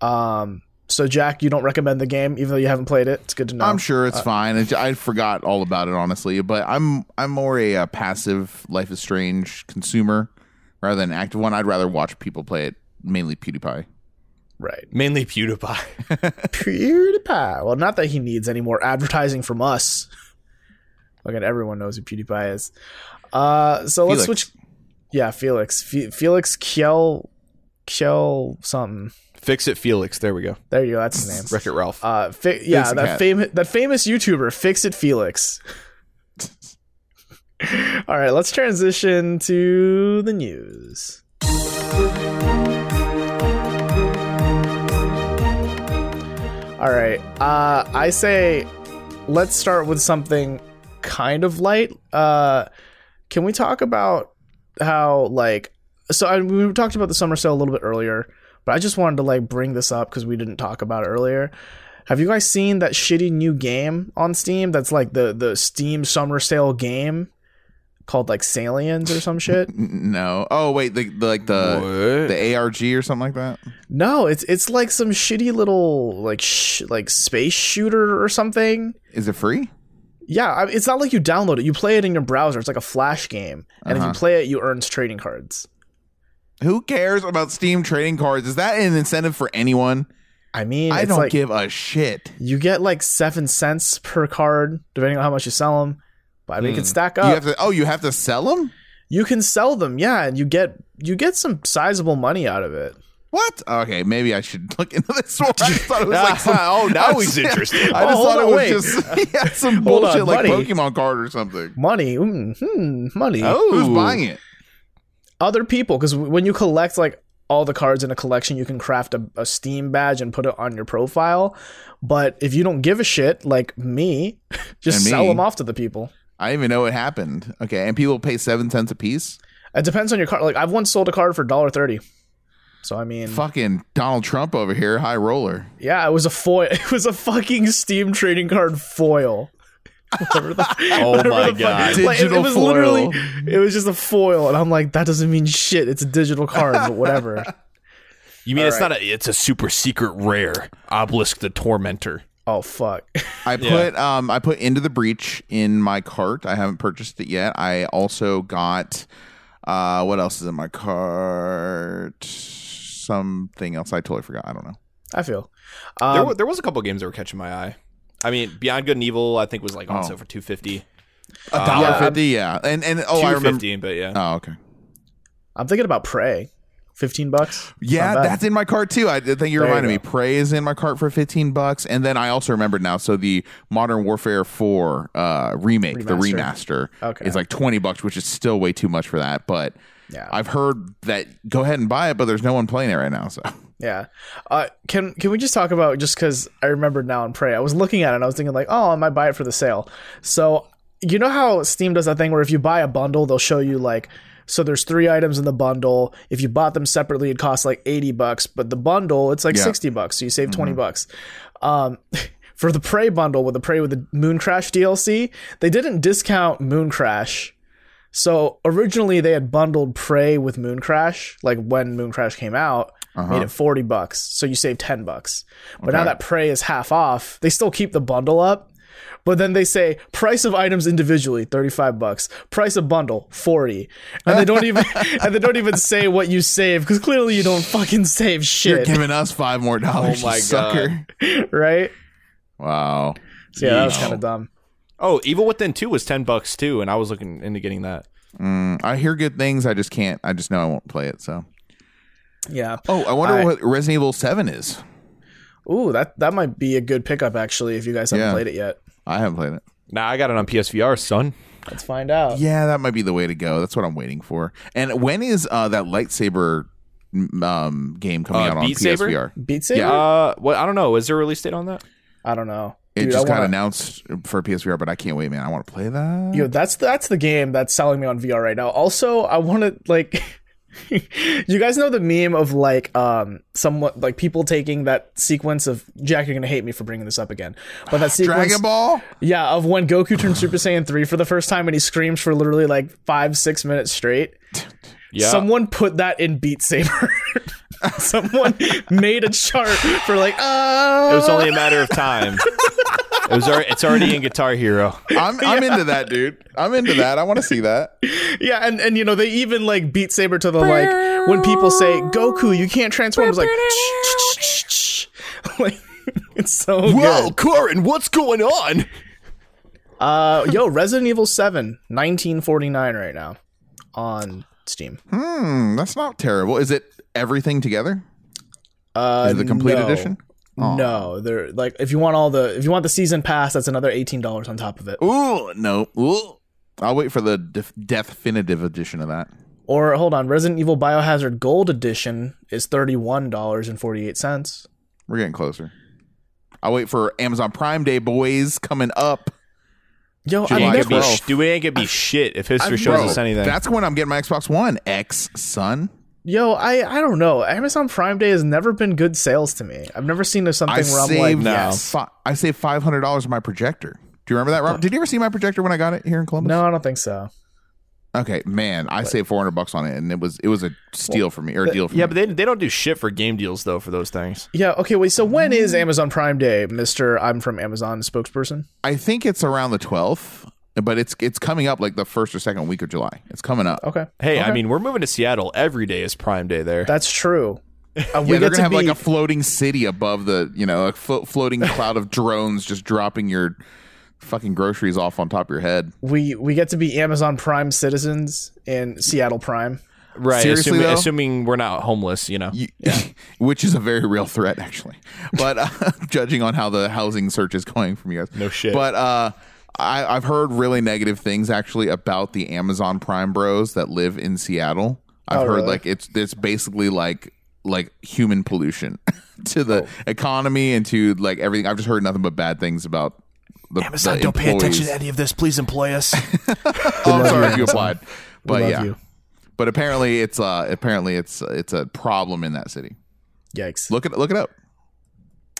Um. So Jack, you don't recommend the game, even though you haven't played it. It's good to know. I'm sure Uh, it's fine. I, I forgot all about it honestly, but I'm I'm more a, uh passive Life is Strange consumer rather than an active one. I'd rather watch people play it, mainly PewDiePie. Right. Mainly PewDiePie. *laughs* PewDiePie. Well, not that he needs any more advertising from us. Again, everyone knows who PewDiePie is. Uh, so let's switch. Yeah, Felix. Fe- Felix Kjell. Kjell something. Fix it, Felix. There we go. There you go. That's his name. Wreck It Ralph. Uh, fi- yeah, that famous that famous YouTuber, Fix It Felix. *laughs* All right, let's transition to the news. All right, uh, I say let's start with something kind of light. Uh, can we talk about how like so I, we talked about the summer sale a little bit earlier, but I just wanted to like bring this up because we didn't talk about it earlier. Have you guys seen that shitty new game on Steam? That's like the the Steam summer sale game called like Saliens or some shit. *laughs* No. Oh wait, the, the like the What? the ARG or something like that. No, it's it's like some shitty little like sh- like space shooter or something. Is it free? Yeah, I, it's not like you download it. You play it in your browser. It's like a flash game, and if Uh-huh. you play it, you earn trading cards. Who cares about Steam trading cards? Is that an incentive for anyone? I mean, I it's don't like give a shit. you get like seven cents per card, depending on how much you sell them. But I mean, it can stack up. You have to. Oh, you have to sell them. you can sell them, yeah, and you get you get some sizable money out of it. What? Okay, maybe I should *laughs* look into this one. I thought it was like *laughs* some, Oh, now he's interested. I just Oh, thought it was wait. just *laughs* yeah, some Hold on, bullshit like. Pokemon card or something. Money, mm, hmm, money. Oh, Who's buying it? Other people, because when you collect like all the cards in a collection, you can craft a, a Steam badge and put it on your profile. But if you don't give a shit, like me, *laughs* just me. sell them off to the people. I even know it happened. Okay, and people pay seven cents a piece. It depends on your card. Like I've once sold a card for $1.30. So I mean, Fucking Donald Trump over here, high roller. yeah, it was a foil. *laughs* It was a fucking Steam trading card foil. Whatever the- *laughs* Oh my the fuck- God. Like, it, it was foil. literally, it was just a foil, and I'm like, that doesn't mean shit. It's a digital card, but whatever. *laughs* You mean it's All right. not a? It's a super secret rare obelisk the tormentor. oh fuck. I put um I put into the breach in my cart. I haven't purchased it yet. I also got uh what else is in my cart? Something else I totally forgot. I don't know. I feel. there, Um, wa- there was a couple games that were catching my eye. I mean, Beyond Good and Evil, I think was like on Oh. sale for two fifty. A dollar yeah, fifty, yeah. And and oh I remember fifty, but yeah. Oh, okay. I'm thinking about Prey fifteen bucks. Yeah, that's in my cart too. I think you There you reminded me. go. Prey is in my cart for 15 bucks. And then I also remembered now. So the Modern Warfare 4 uh, remake, the Remaster. remaster, Okay. is like 20 bucks, which is still way too much for that. But Yeah. I've heard that go ahead and buy it, but there's no one playing it right now. So Yeah. Uh, can can we just talk about just because I remembered now in Prey, I was looking at it and I was thinking like, oh, I might buy it for the sale. So you know how Steam does that thing where if you buy a bundle, they'll show you like, so there's three items in the bundle. If you bought them separately, it costs like eighty bucks, but the bundle it's like Yeah. sixty bucks, so you save 20 bucks. Um, *laughs* for the Prey bundle with the Prey with the Mooncrash DLC, they didn't discount Mooncrash. So originally they had bundled Prey with Mooncrash, like when Mooncrash came out, uh-huh. made it 40 bucks. So you save 10 bucks. But now that Prey is half off, they still keep the bundle up. But then they say price of items individually 35 bucks, price of bundle 40. And they don't even *laughs* and they don't even say what you save cuz clearly you don't fucking save shit. you're giving us five more dollars, *laughs* Oh my sucker. *laughs* right? Wow. So yeah, that was kind of dumb. Oh, Evil Within 2 was 10 bucks too, and I was looking into getting that. Mm, I hear good things. I just can't. I just know I won't play it. So. Yeah. Oh, I wonder I- what Resident Evil 7 is. Ooh, that that might be a good pickup actually if you guys haven't Yeah. played it yet. I haven't played it. Nah, I got it on PSVR, son. Let's find out. Yeah, that might be the way to go. That's what I'm waiting for. And when is uh, that lightsaber um, game coming Uh, out on Beat Saber? PSVR? Beat Saber? Yeah. Uh, what? I don't know. Is there a release date on that? I don't know. It Dude, just got wanna- announced for PSVR, but I can't wait, man. I want to play that. Yo, that's that's the game that's selling me on VR right now. Also, I want to like. *laughs* you guys know the meme of like um somewhat like people taking that sequence of Jack. You're gonna hate me for bringing this up again, but that *sighs* sequence, Dragon Ball? yeah, of when Goku turns Super Saiyan three for the first time and he screams for literally like five six minutes straight. *laughs* Yeah. Someone put that in Beat Saber. *laughs* *laughs* Someone made a chart for like uh it was only a matter of time. it was. Already, it's already in Guitar Hero. I'm, I'm into that, dude. I'm into that. I want to see that. Yeah, and, and you know, they even like beat Saber to the like when people say Goku, you can't transform, it's like *laughs* it's so good. Corin, what's going on? Uh yo, Resident Evil 7, 1949 right now on Steam. Hmm, that's not terrible. Is it everything together? Uh Is it the complete no. edition? No, they're like if you want all the if you want the season pass, that's another $18 on top of it. Ooh, no. Ooh. I'll wait for the def- definitive edition of that. Or hold on, Resident Evil Biohazard Gold Edition is $31.48. We're getting closer. I'll wait for Amazon Prime Day, boys, coming up. Yo, July I Ain't never gonna be 12th. sh- do we ain't gonna be shit if history shows Bro, us anything. That's when I'm getting my Xbox One X, son. Yo, I I don't know. Amazon Prime Day has never been good sales to me. I've never seen something I where I'm saved, like, no. yes. fi- I saved five hundred dollars on my projector. Do you remember that, Robert? Did you ever see my projector when I got it here in Columbus? No, I don't think so. Okay, man, I saved four hundred bucks on it, and it was it was a steal for me or a deal for yeah, me. Yeah, but they, they don't do shit for game deals though for those things. Yeah, okay, wait. So when is Amazon Prime Day, Mister? I'm from Amazon spokesperson. I think it's around the twelfth, but it's it's coming up like the first or second week of July. It's coming up. Okay. Hey, I mean, we're moving to Seattle. Every day is Prime Day there. that's true. *laughs* Uh, we they're get gonna to have be, like a floating city above the, you know, a flo- floating *laughs* cloud of drones just dropping your fucking groceries off on top of your head. we we get to be Amazon Prime citizens in Seattle Prime. right. seriously, assuming, though? assuming we're not homeless, you know. You- *laughs* which is a very real threat, actually. But uh, judging on how the housing search is going from you guys, No shit. But uh, I, I've heard really negative things actually about the Amazon Prime Bros that live in Seattle. I've Oh, heard really? like it's it's basically like like human pollution *laughs* to the Oh. economy and to like everything. I've just heard nothing but bad things about. The, Amazon. the don't employees. Pay attention to any of this. Please employ us. *laughs* Oh, I'm sorry if you applied, but yeah. you. But apparently it's uh apparently it's it's a problem in that city. Yikes. Look it look it up.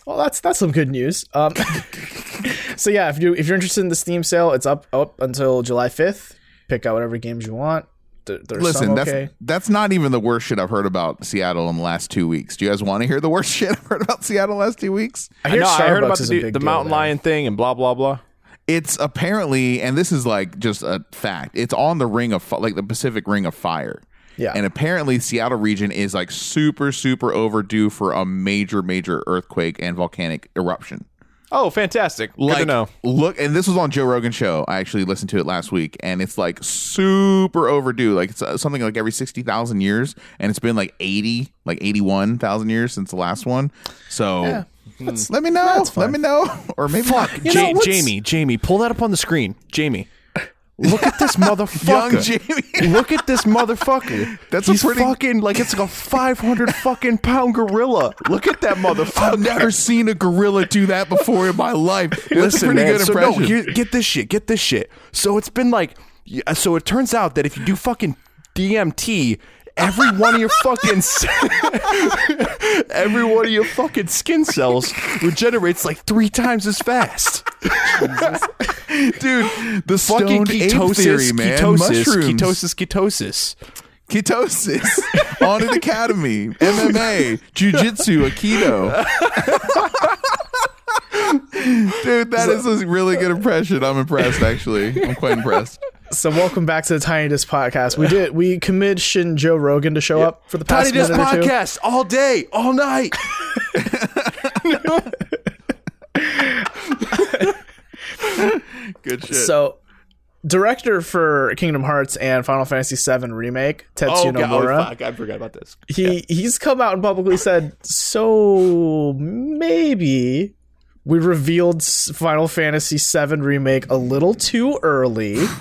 Well, that's that's some good news. Um, *laughs* *laughs* so yeah, if you if you're interested in the Steam sale, it's up up until July 5th. Pick out whatever games you want. There, there's Listen, some that's okay. that's not even the worst shit I've heard about Seattle in the last two weeks. Do you guys want to hear the worst *laughs* shit I've heard about Seattle the last two weeks? I I hear know. I heard about the, a du- big the deal mountain there. lion thing and blah blah blah. It's apparently, and this is like just a fact. It's on the ring of like the Pacific Ring of Fire. Yeah. and apparently Seattle region is like super super overdue for a major major earthquake and volcanic eruption. Oh, fantastic! Good like to know. look and this was on joe rogan show i actually listened to it last week and it's like super overdue like it's uh, something like every 60000 years and it's been like 80 like 81000 years since the last one so Yeah. let me know that's let me know *laughs* or maybe Fuck, You Ja- know, what's- Jamie, Jamie, pull that up on the screen. Jamie, look at this *laughs* young motherfucker. jamie Look at this motherfucker. That's a pretty- fucking like it's like a five hundred fucking pound gorilla. Look at that motherfucker. i've never seen a gorilla do that before in my life that's Listen, a pretty man. good so no, here, get this shit. Get this shit. So it's been like, so it turns out that if you do fucking DMT, every one of your fucking, *laughs* every one of your fucking skin cells regenerates like three times as fast. dude the Fucking ketosis, theory man. ketosis, Mushrooms. ketosis, ketosis. ketosis. *laughs* On an academy. Mma jiu-jitsu aikido. *laughs* Dude that is a really good impression. I'm impressed actually. I'm quite impressed So welcome back to the Tiny Disc podcast. We did we commissioned Joe Rogan to show up for the past Tiny Disc minute or two. podcast all day, all night. *laughs* good shit So director for Kingdom Hearts and Final Fantasy VII remake, Tetsuya Oh, God, oh, Nomura. fuck, I forgot about this. he he's come out and publicly said, so maybe we revealed Final Fantasy VII remake a little too early. *laughs*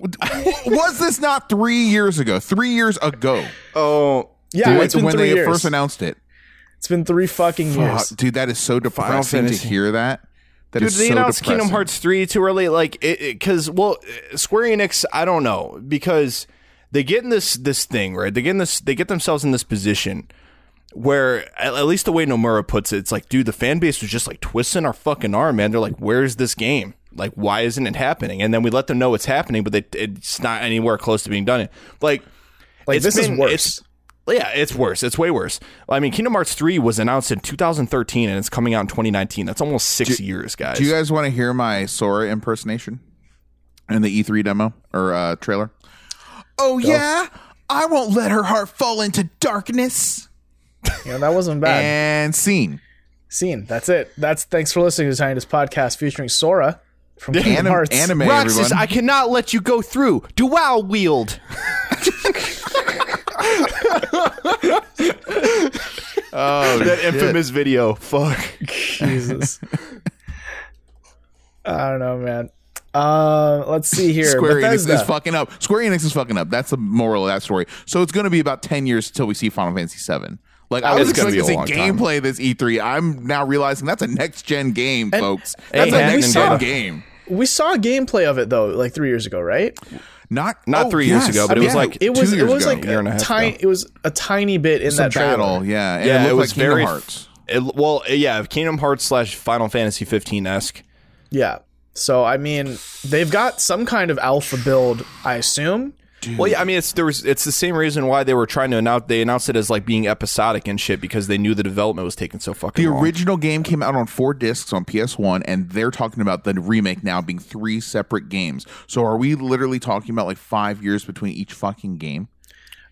*laughs* was this not three years ago three years ago Oh, Yeah, Dude, it's been when three they years. first announced it it's been three fucking years. Dude that is so depressing to hear that That Dude, is they so announced Kingdom. Hearts 3 too early. Like, it, because, well, uh, Square Enix, I don't know, because they get in this this thing, right? They get in this, they get themselves in this position where, at, at least the way Nomura puts it, it's like, dude, the fan base was just like twisting our fucking arm, man. They're like, where's this game? Like, why isn't it happening? And then we let them know it's happening, but they, it's not anywhere close to being done. Like, Like it's this is worse. it's- yeah, it's worse. It's way worse. I mean, Kingdom Hearts 3 was announced in 2013 and it's coming out in 2019. That's almost six years, guys. Do you guys want to hear my Sora impersonation in the E3 demo or uh, trailer? Oh yeah, I won't let her heart fall into darkness. You know, that wasn't bad. And scene. Scene. That's it. That's thanks for listening to the Tiny podcast featuring Sora from Kingdom Anim- Hearts. anime, Roxas, everyone. I cannot let you go through. Dual wield. *laughs* oh, That shit. infamous video. Fuck. Jesus. *laughs* I don't know, man. Uh, let's see here. Square Enix is fucking up. Square Enix is fucking up. That's the moral of that story. So it's going to be about ten years until we see Final Fantasy VII. Like I was gonna expecting to see be a long time. gameplay this E3. I'm now realizing that's a next gen game, folks. Hey, That's a next gen game. we saw gameplay of it though, like three years ago, right? Not Not oh, three years ago, but it was like It was two it was ago. like A year and a a half tiny. ago. It was a tiny bit in Some that trailer. battle, yeah. And yeah, it, it, looked was like Kingdom very. Hearts. It, well, yeah, Kingdom Hearts slash Final Fantasy 15 esque. Yeah. So I mean, they've got some kind of alpha build, I assume. Well, yeah, I mean, it's there was it's the same reason why they were trying to announce they announced it as like being episodic and shit because they knew the development was taking so fucking The long. original game came out on four discs on PS1, and they're talking about the remake now being three separate games. So are we literally talking about like five years between each fucking game?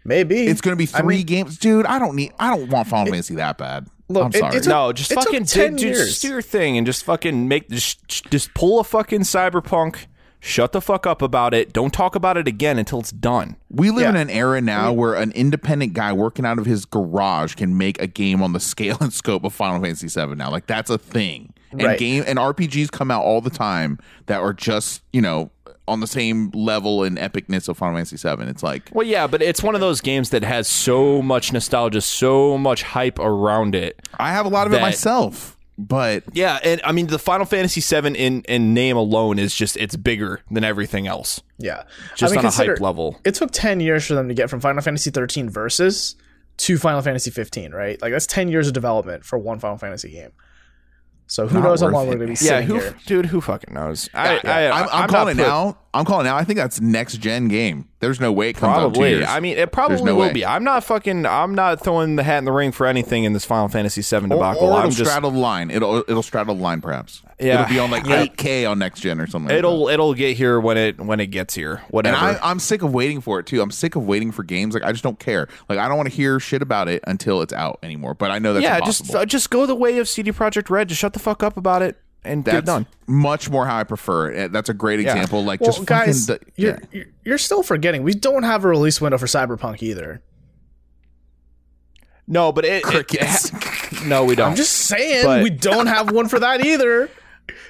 Maybe It's going to be I three mean, games, dude. I don't need. I don't want Final Fantasy that bad. Look, I'm sorry. it took- no, just it fucking 10 do, years. just do your thing and just fucking make just, just pull a fucking cyberpunk. Shut the fuck up about it. Don't talk about it again until it's done. we live in an era now where an independent guy working out of his garage can make a game on the scale and scope of Final Fantasy VII. Now, like that's a thing. And Right. game and RPGs come out all the time that are just you know on the same level and epicness of Final Fantasy VII. It's like Well, yeah, but it's one of those games that has so much nostalgia, so much hype around it. I have a lot of it myself, but Yeah, and I mean the Final Fantasy VII in in name alone is just it's bigger than everything else, Yeah. just I mean, on a hype level. It took 10 years for them to get from Final Fantasy 13 Versus to Final Fantasy 15, right? Like that's 10 years of development for one Final Fantasy game. So who Not knows how long it, we're going to be man. Yeah, sitting who, here. dude, who fucking knows? I, Yeah, I, I'm, I'm not calling it put- now. I'm calling it now. I think that's next gen game. There's no way it comes out two Probably. years. I mean, it probably no will way. be. I'm not fucking. I'm not throwing the hat in the ring for anything in this Final Fantasy VII or, debacle. or I'm it'll just. straddle the line. It'll it'll straddle the line, perhaps. Yeah. It'll be on like 8K on next gen or something. like that. It'll it'll get here when it when it gets here. And Whatever. I, I'm sick of waiting for it too. I'm sick of waiting for games. Like I just don't care. Like I don't want to hear shit about it until it's out anymore. But I know that's yeah, impossible. just uh, just go the way of CD Projekt Red. Just shut the fuck up about it and get it done. much more how I prefer it. That's a great example. Like Well, just guys, fucking. you're, yeah. you're you're still forgetting we don't have a release window for Cyberpunk either. No, but it, it- Crickets. *laughs* no, we don't. I'm just saying But- we don't have one for that either. *laughs*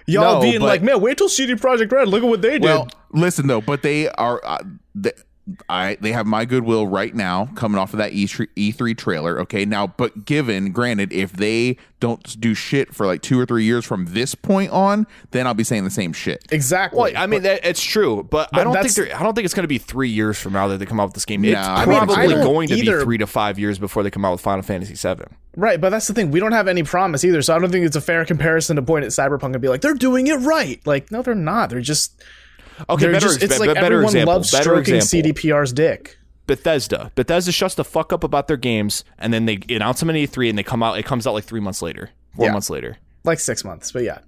Y'all No, being but- like, man, wait till CD Projekt Red. Look at what they did. Well, listen though, but they are. Uh, they, I they have my goodwill right now coming off of that E3, E3 trailer. Okay, now, but given granted, if they don't do shit for like two or three years from this point on, then I'll be saying the same shit. exactly. well, I mean, that, it's true, but, I don't think they're, I don't think it's going to be three years from now that they come out with this game. No, it's I mean, I probably going to either. be three to five years before they come out with Final Fantasy VII. right, but that's the thing. We don't have any promise either, so I don't think it's a fair comparison to point at Cyberpunk and be like, they're doing it right. Like, no, they're not. They're just. Okay, better, just it's like better everyone example. loves better stroking example. CDPR's dick. Bethesda. Bethesda shuts the fuck up about their games, and then they announce them in E3, and they come out. It comes out like three months later, four Yeah. months later. Like six months, but yeah.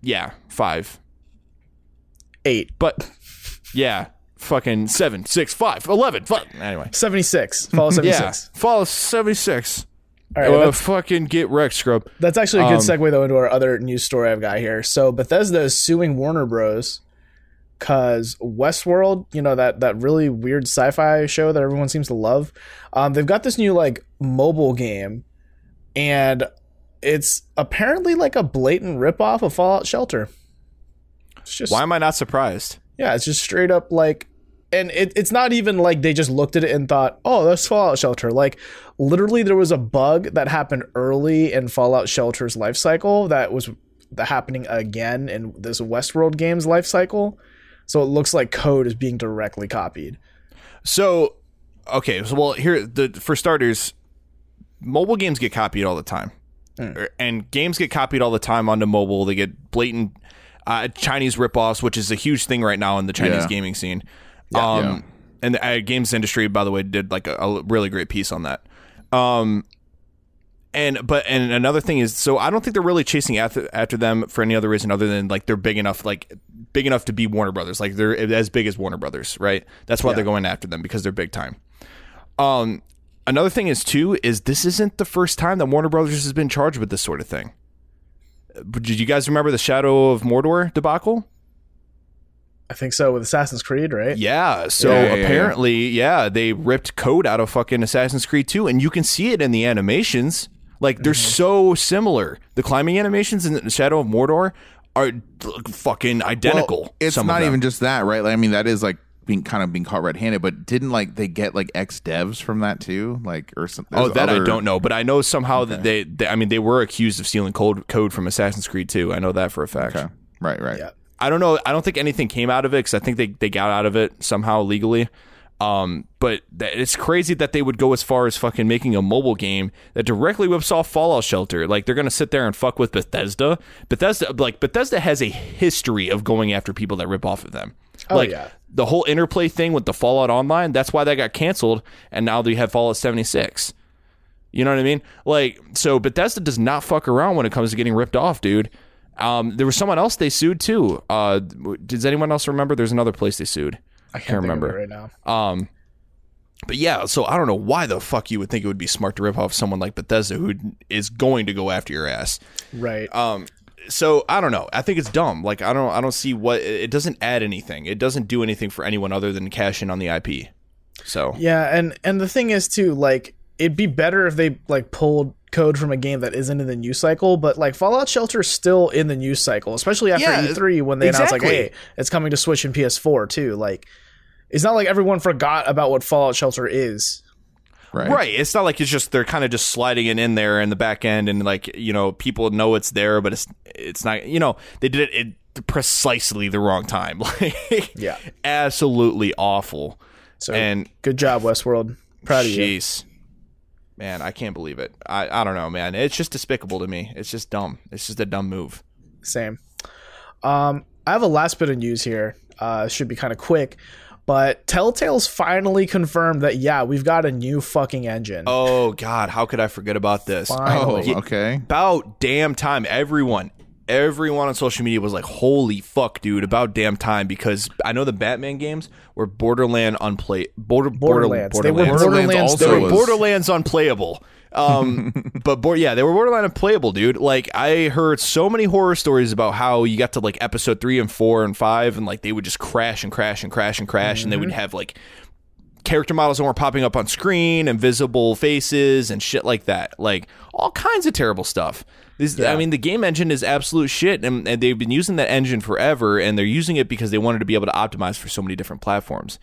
Yeah, five. Eight. But yeah, fucking seven, six, five, eleven. Fuck. Anyway, 76. Fall yeah, 76. fall seventy six. All right, uh, fucking get wrecked, scrub. That's actually a good Um, segue though into our other news story I've got here. So Bethesda is suing Warner Bros. Because Westworld, you know that that really weird sci-fi show that everyone seems to love, um, they've got this new like mobile game, and it's apparently like a blatant ripoff of Fallout Shelter. It's just Why am I not surprised? yeah, it's just straight up like, and it, it's not even like they just looked at it and thought, oh, that's Fallout Shelter. Like, literally, there was a bug that happened early in Fallout Shelter's life cycle that was the happening again in this Westworld game's life cycle. So it looks like code is being directly copied. So, okay, so well, here the for starters, mobile games get copied all the time, Er, and games get copied all the time onto mobile. They get blatant uh, Chinese ripoffs, which is a huge thing right now in the Chinese Yeah. gaming scene. um, Yeah. and the uh, games industry, by the way, did like a, a really great piece on that. Um, and but and another thing is, so I don't think they're really chasing after after them for any other reason other than like they're big enough, like big enough to be Warner Brothers, like they're as big as Warner Brothers, right? That's why they're going after them because they're big time. Um, another thing is too is this isn't the first time that Warner Brothers has been charged with this sort of thing. Did you guys remember the Shadow of Mordor debacle? I think so with Assassin's Creed, right? Yeah. So Yeah, yeah, yeah, apparently, yeah, they ripped code out of fucking Assassin's Creed 2, and you can see it in the animations. Like they're Mm-hmm. so similar. The climbing animations in Shadow of Mordor are fucking identical. Well, it's some of not them. even just that, right? Like, I mean, that is like being kind of being caught red-handed, but didn't like they get like ex devs from that too, like or something? Oh, that I don't know, but I know somehow that they, they, I mean, they were accused of stealing code code from Assassin's Creed 2. I know that for a fact. Okay, right, right. Yeah. I don't know. I don't think anything came out of it because I think they, they got out of it somehow legally. Um, but it's crazy that they would go as far as fucking making a mobile game that directly whips off Fallout Shelter. Like they're gonna sit there and fuck with Bethesda. Bethesda, like Bethesda, has a history of going after people that rip off of them. Oh, like yeah. the whole interplay thing with the Fallout Online. That's why that got canceled, and now they have Fallout seventy six. You know what I mean? Like, so Bethesda does not fuck around when it comes to getting ripped off, dude. Um, there was someone else they sued too. Uh, does anyone else remember? There's another place they sued. I can't, Can't remember. right now. Um, but yeah, so I don't know why the fuck you would think it would be smart to rip off someone like Bethesda who is going to go after your ass. Right. Um, so I don't know. I think it's dumb. Like I don't, I don't see what it doesn't add anything. It doesn't do anything for anyone other than cash in on the IP. So Yeah, and and the thing is too, like it'd be better if they like pulled code from a game that isn't in the news cycle, but like Fallout Shelter is still in the news cycle, especially after Yeah, E3 when they announced like, exactly. hey, it's coming to Switch and PS4 too. Like, it's not like everyone forgot about what Fallout Shelter is. right, Right. It's not like it's just they're kind of just sliding it in there in the back end, and like you know people know it's there, but it's it's not. You know they did it at precisely the wrong time. *laughs* Like Yeah. absolutely awful. So and good job, Westworld. Proud of you. Jeez, man, I can't believe it. I I don't know, man. It's just despicable to me. It's just dumb. It's just a dumb move. Same. Um, I have a last bit of news here. Uh, should be kind of quick, but Telltale's finally confirmed that yeah, we've got a new fucking engine. Oh God, how could I forget about this? Oh, okay. About damn time, everyone. Everyone on social media was like, "Holy fuck, dude! About damn time!" Because I know the Batman games were Borderland unplay border Borderlands. Border, They were Borderlands. Borderlands also They were was- Borderlands unplayable. Um, *laughs* but bor- yeah, they were borderline unplayable, dude. Like I heard so many horror stories about how you got to like episode three and four and five, and like they would just crash and crash and crash and crash, and they would have like character models that weren't popping up on screen, invisible faces, and shit like that. Like all kinds of terrible stuff. This, I mean, the game engine is absolute shit, and, and they've been using that engine forever, and they're using it because they wanted to be able to optimize for so many different platforms,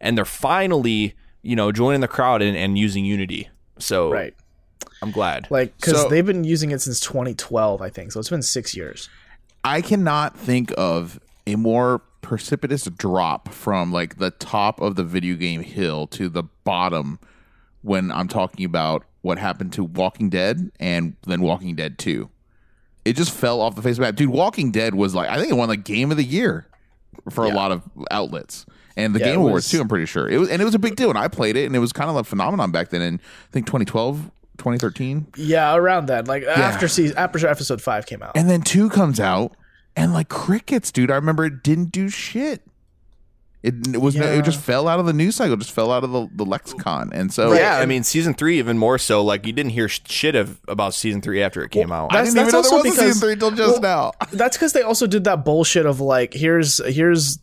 and they're finally, you know, joining the crowd and, and using Unity. So Right. I'm glad. Like, because So- they've been using it since 2012, I think. So it's been six years. I cannot think of a more precipitous drop from like the top of the video game hill to the bottom when I'm talking about what happened to Walking Dead and then Walking Dead 2. It just fell off the face of the map. Dude, Walking Dead was like I think it won like game of the year for a lot of outlets. And the Yeah, Game Awards was- too, I'm pretty sure. It was and it was a big deal and I played it and it was kind of a phenomenon back then in I think 2012, 2013. Yeah, around that. Like after season, after episode five came out. And then two comes out, and like crickets, dude. I remember it didn't do shit. It, it was no, Yeah. it just fell out of the news cycle, just fell out of the, the lexicon, and so yeah, I mean, season three even more so. Like you didn't hear shit of about season three after it came out. I That's- didn't even know there also was a season three until just well, now. That's because they also did that bullshit of like, here's here's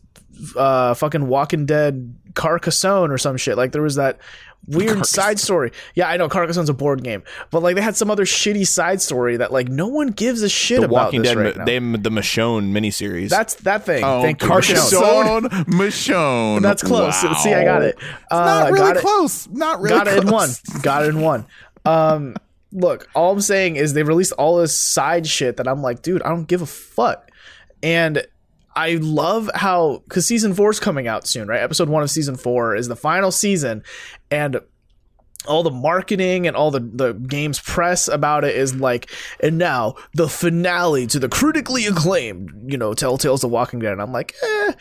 uh fucking Walking Dead Carcassonne or some shit. Like there was that weird side story. Yeah, I know Carcassonne's a board game, but like they had some other shitty side story that like no one gives a shit the about Walking this Dead, right ma- now. they the Michonne miniseries. That's that thing. Oh, Thank you. Carcassonne, Michonne. That's close. Wow. See, I got it. Uh, Not really got it. close. Not really. got it in one. *laughs* Got it in one. Um, look, all I'm saying is they released all this side shit that I'm like, dude, I don't give a fuck. And I love how because season four is coming out soon, right? Episode one of season four is the final season, and all the marketing and all the the game's press about it is like, and now the finale to the critically acclaimed, you know, Telltale's The Walking Dead. And I'm like, eh.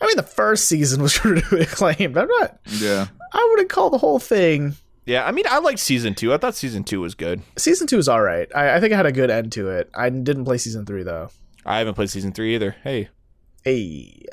I mean, the first season was *laughs* critically acclaimed. I'm not. Yeah. I wouldn't call the whole thing yeah, I mean, I liked season two. I thought season two was good. season two is all right. I, I think it had a good end to it. I didn't play season three though. I haven't played season three either. Hey, Hey,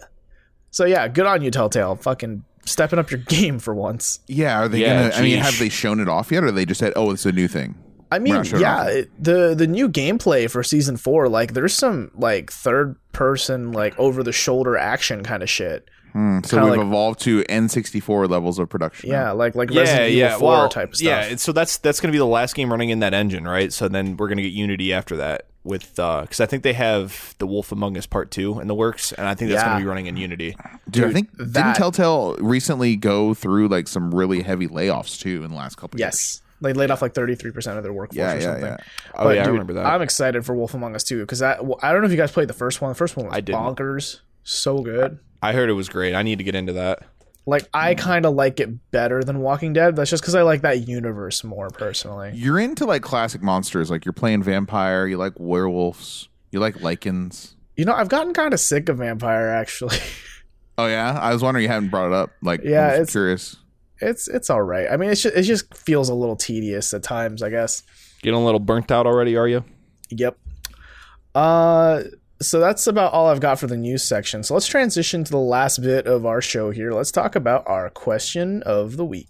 so yeah, good on you, Telltale. Fucking stepping up your *laughs* game for once. Yeah. Are they Yeah, gonna? I mean, have they shown it off yet, or they just said, "Oh, it's a new thing"? I mean, sure yeah, it, the the new gameplay for season four, like there's some like third person, like over the shoulder action kind of shit. Hmm, so Kinda we've like- evolved to N64 levels of production. Yeah, like like yeah, Resident yeah, Evil Four well, type of stuff. yeah. So that's that's going to be the last game running in that engine, right? So then we're going to get Unity after that with uh, because I think they have the Wolf Among Us Part Two in the works, and I think that's Yeah. going to be running in Unity. Dude, I think that- didn't Telltale recently go through like some really heavy layoffs too in the last couple of years? yes, they laid off like thirty three percent of their workforce Yeah, or yeah, something. yeah. Oh But, yeah, I dude, remember that. I'm excited for Wolf Among Us too because I I don't know if you guys played the first one. The first one was I didn't. bonkers, so good. I heard it was great. I need to get into that. Like I Mm. kind of like it better than Walking Dead. That's just because I like that universe more personally. You're into like classic monsters, like you're playing Vampyr, you like werewolves, you like lycans. You know, I've gotten kind of sick of Vampyr actually. *laughs* Oh yeah, I was wondering you hadn't brought it up. Like, Yeah, I was it's- curious. it's it's all right. I mean, it's just, it just feels a little tedious at times, I guess. Getting a little burnt out already, are you? Yep. Uh so that's about all I've got for the news section. So let's transition to the last bit of our show here. Let's talk about our question of the week.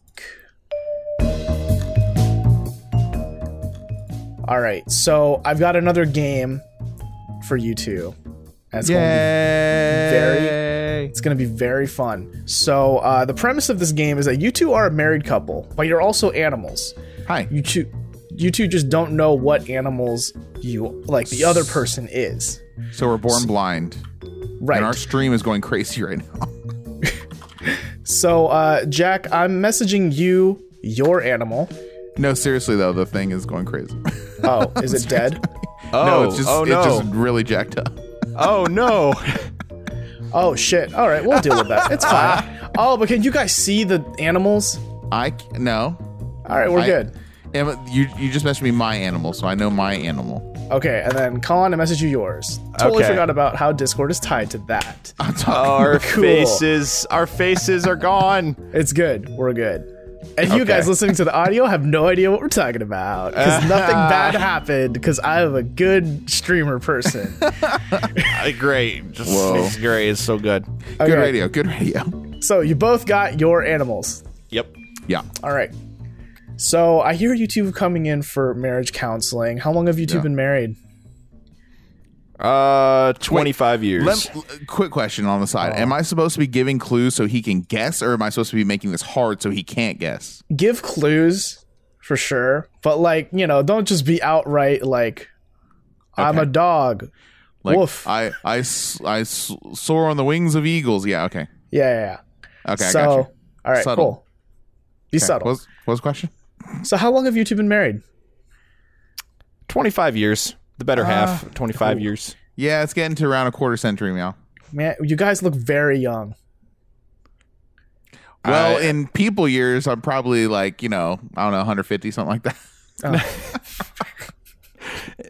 All right. So I've got another game for you two. That's going to be very It's going to be very fun. So, uh, the premise of this game is that you two are a married couple, but you're also animals. Hi. You two, you two just don't know what animals you like the other person is. So we're born blind, Right. and our stream is going crazy right now. *laughs* so, uh, Jack, I'm messaging you your animal. no, seriously though, the thing is going crazy. Oh, is *laughs* it dead? Oh, no, it's just oh it's no, just really jacked up. oh no. *laughs* Oh shit! All right, we'll deal with that. It's fine. Oh, but can you guys see the animals? I no. All right, we're I- good. Emma, you you just messaged me my animal, so I know my animal. Okay, and then Colin, I message you yours. Totally Okay. forgot about how Discord is tied to that. *laughs* Our Cool. faces, our faces are gone. It's good. We're good. And you guys listening to the audio have no idea what we're talking about because uh-huh. nothing bad happened because I'm a good streamer person. *laughs* Great. Just, Whoa. It's great. It's so good. Good radio. Good radio. So you both got your animals. Yep. Yeah. All right. So I hear you two coming in for marriage counseling. How long have you two Yeah. been married? Uh, 25 years. Let, quick question on the side. Oh. Am I supposed to be giving clues so he can guess, or am I supposed to be making this hard so he can't guess? Give clues for sure, but like you know, don't just be outright like I'm a dog. Like Woof. I, I, s- I s- soar on the wings of eagles. Yeah. Okay. Yeah, yeah. yeah. Okay. so I got you. all right, Subtle. cool. Be Okay. subtle. What's, what's the question? So how long have you two been married? 25 years. The better ah. half. 25 years. Yeah, it's getting to around a quarter century now. Man, you guys look very young. Well, I- in people years, I'm probably like you know I don't know 150 something like that. Oh. *laughs*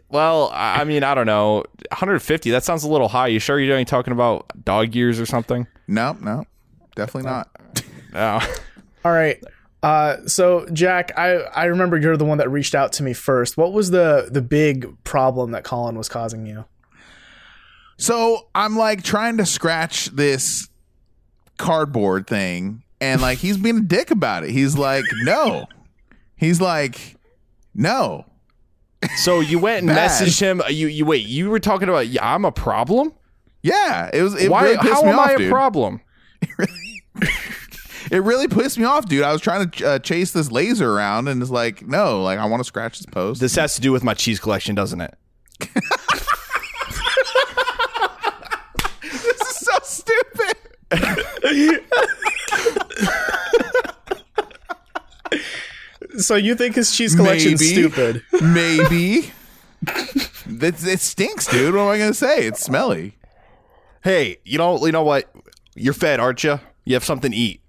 Well, I I mean, I don't know. 150. That sounds a little high. You sure you're only talking about dog years or something? No, no, definitely oh. not. No. All right. Uh, so Jack, I, I remember you're the one that reached out to me first. What was the the big problem that Colin was causing you? So I'm like trying to scratch this cardboard thing, and like he's being a dick about it. He's like, no. He's like, no. So you went and *laughs* Bad. messaged him. You you wait. You were talking about yeah, I'm a problem. Yeah, it was. It Why? really how me am off, I a dude. problem? *laughs* It really pissed me off, dude. I was trying to uh, chase this laser around, and it's like, no, like I want to scratch this post. This has to do with my cheese collection, doesn't it? *laughs* this is so stupid. So you think his cheese collection's Maybe. stupid? Maybe. It, it stinks, dude. What am I gonna say? It's smelly. Hey, you know you know what? You're fed, aren't you? You have something to eat.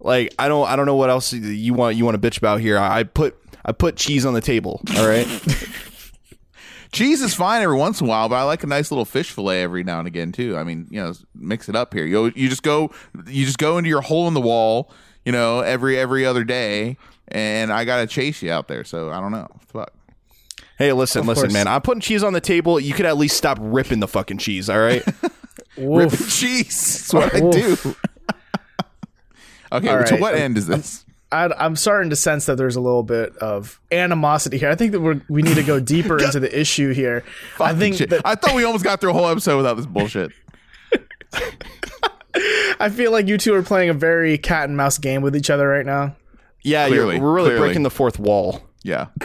Like I don't I don't know what else you want you want to bitch about here. I I put I put cheese on the table. All right. *laughs* Cheese is fine every once in a while, but I like a nice little fish fillet every now and again too. I mean, you know, mix it up here. You you just go you just go into your hole in the wall, you know, every every other day, and I gotta chase you out there. So I don't know. Fuck. Hey, listen, listen, course. man. I'm putting cheese on the table. You could at least stop ripping the fucking cheese. All right. *laughs* Woof. Cheese. That's what I do. *laughs* okay, All to right. what end is this? I, I'm starting to sense that there's a little bit of animosity here. I think that we're, we need to go deeper *laughs* into the issue here. I think Shit. that, I thought we almost got through a whole episode without this bullshit. *laughs* I feel like you two are playing a very cat and mouse game with each other right now. Yeah, Clearly, you're, we're really clearly. breaking the fourth wall. Yeah. *laughs*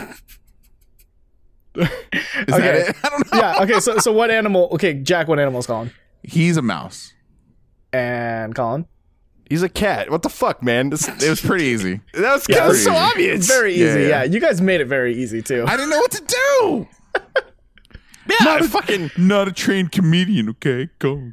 Is that Okay. it? I don't know. Yeah. Okay. So so what animal? Okay, Jack. What animal is Colin? He's a mouse. And Colin. He's a cat. What the fuck, man? This, It was pretty easy. *laughs* that's Yeah, kind of so easy. obvious. Very easy. Yeah, Yeah, yeah. You guys made it very easy too. I didn't know what to do. *laughs* yeah, Not a fucking not a trained comedian. Okay, go.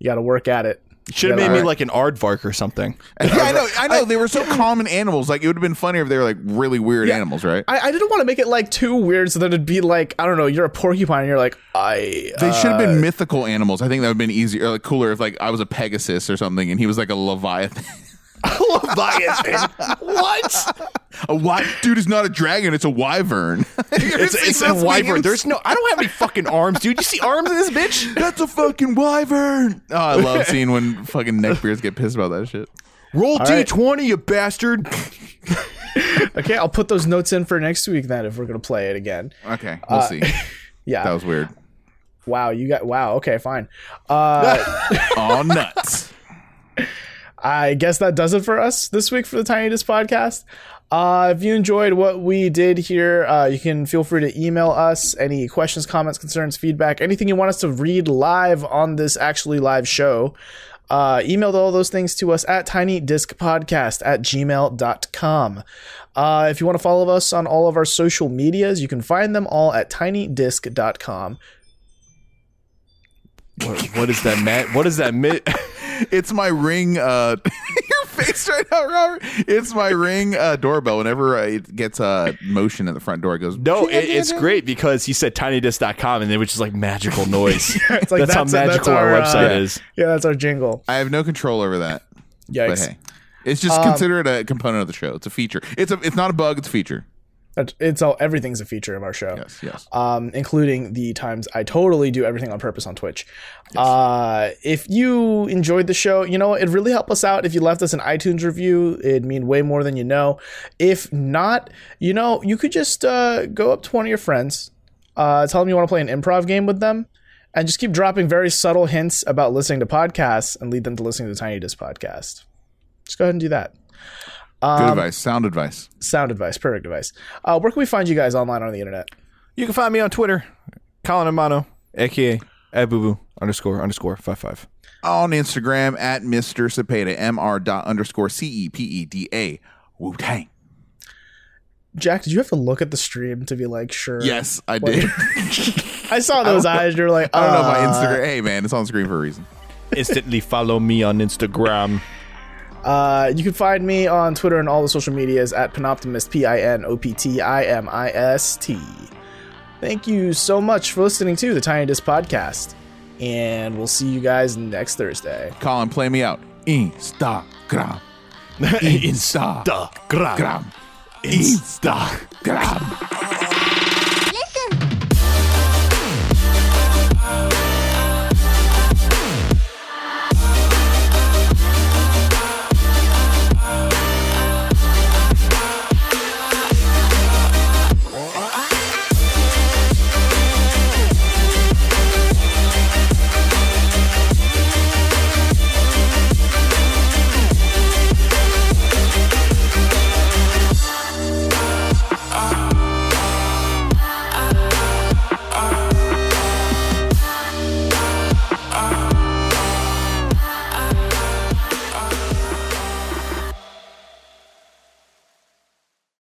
You got to work at it. Should have Yeah, made me alright. like an aardvark or something. *laughs* Yeah, I know. I know. they were so *laughs* common animals. Like it would have been funnier if they were like really weird animals, right? I, I didn't want to make it like too weird, so that it'd be like I don't know. You're a porcupine. and You're like I. They should have uh, been mythical animals. I think that would have been easier, or like cooler if like I was a Pegasus or something, and he was like a Leviathan. *laughs* *laughs* Leviathan. what? a wy- dude is not a dragon; it's a wyvern. *laughs* It's, it's a wyvern. There's no. I don't have any fucking arms, dude. You see arms in this bitch? *laughs* that's a fucking wyvern. Oh, I love seeing when fucking neckbeards get pissed about that shit. Roll right. d20, you bastard. Okay, I'll put those notes in for next week then if we're gonna play it again. Okay, we'll see. Yeah. That was weird. wow. You got wow. Okay, fine. Uh, All nuts. I guess that does it for us this week for the Tiny Disc podcast. Uh, if you enjoyed what we did here, uh, you can feel free to email us any questions, comments, concerns, feedback, anything you want us to read live on this actually live show. Uh, email all those things to us at tinydiscpodcast at gmail.com. Uh, if you want to follow us on all of our social medias, you can find them all at tinydisc.com. What, what is that, Matt? What is that? Mi- *laughs* It's my ring. Uh, *laughs* your face right now, Robert. It's my ring uh, doorbell. Whenever uh, it gets a uh, motion at the front door, it goes. no, it, it's great because he said tinydisc.com and it was just like magical *laughs* noise. It's like that's, how that's- that's magical our, our, uh, website is. Yeah, that's our jingle. I have no control over that. But hey, It's just consider it a component of the show. It's a feature. It's a. It's not a bug. It's a feature. It's all everything's a feature of our show. Yes. Yes. um, including the times I totally do everything on purpose on Twitch. Uh, if you enjoyed the show, you know, it'd really help us out if you left us an iTunes review. It'd mean way more than you know. If not, you know, you could just uh, go up to one of your friends, uh, tell them you want to play an improv game with them, and just keep dropping very subtle hints about listening to podcasts and lead them to listening to the Tiny Disc podcast. Just go ahead and do that. Good Um, advice. Sound advice. Sound advice, perfect advice. Uh, where can we find you guys online on the internet? You can find me on Twitter, Colin Amano, aka Abubu underscore underscore five five. On Instagram at Mr. Cepeda. Mr. dot underscore C E P E D A. Wu Tang. Jack, did you have to look at the stream to be like, sure? Yes, I did. *laughs* I saw those eyes. You're like, I don't know my uh, Instagram. Hey man, it's on screen for a reason. Instantly follow me on Instagram. Uh, you can find me on Twitter and all the social medias at Pinoptimist, P I N O P T I M I S T. Thank you so much for listening to the Tiny Disc Podcast. And we'll see you guys next Thursday. Colin, play me out. Instagram. *laughs* Instagram. Instagram. Instagram.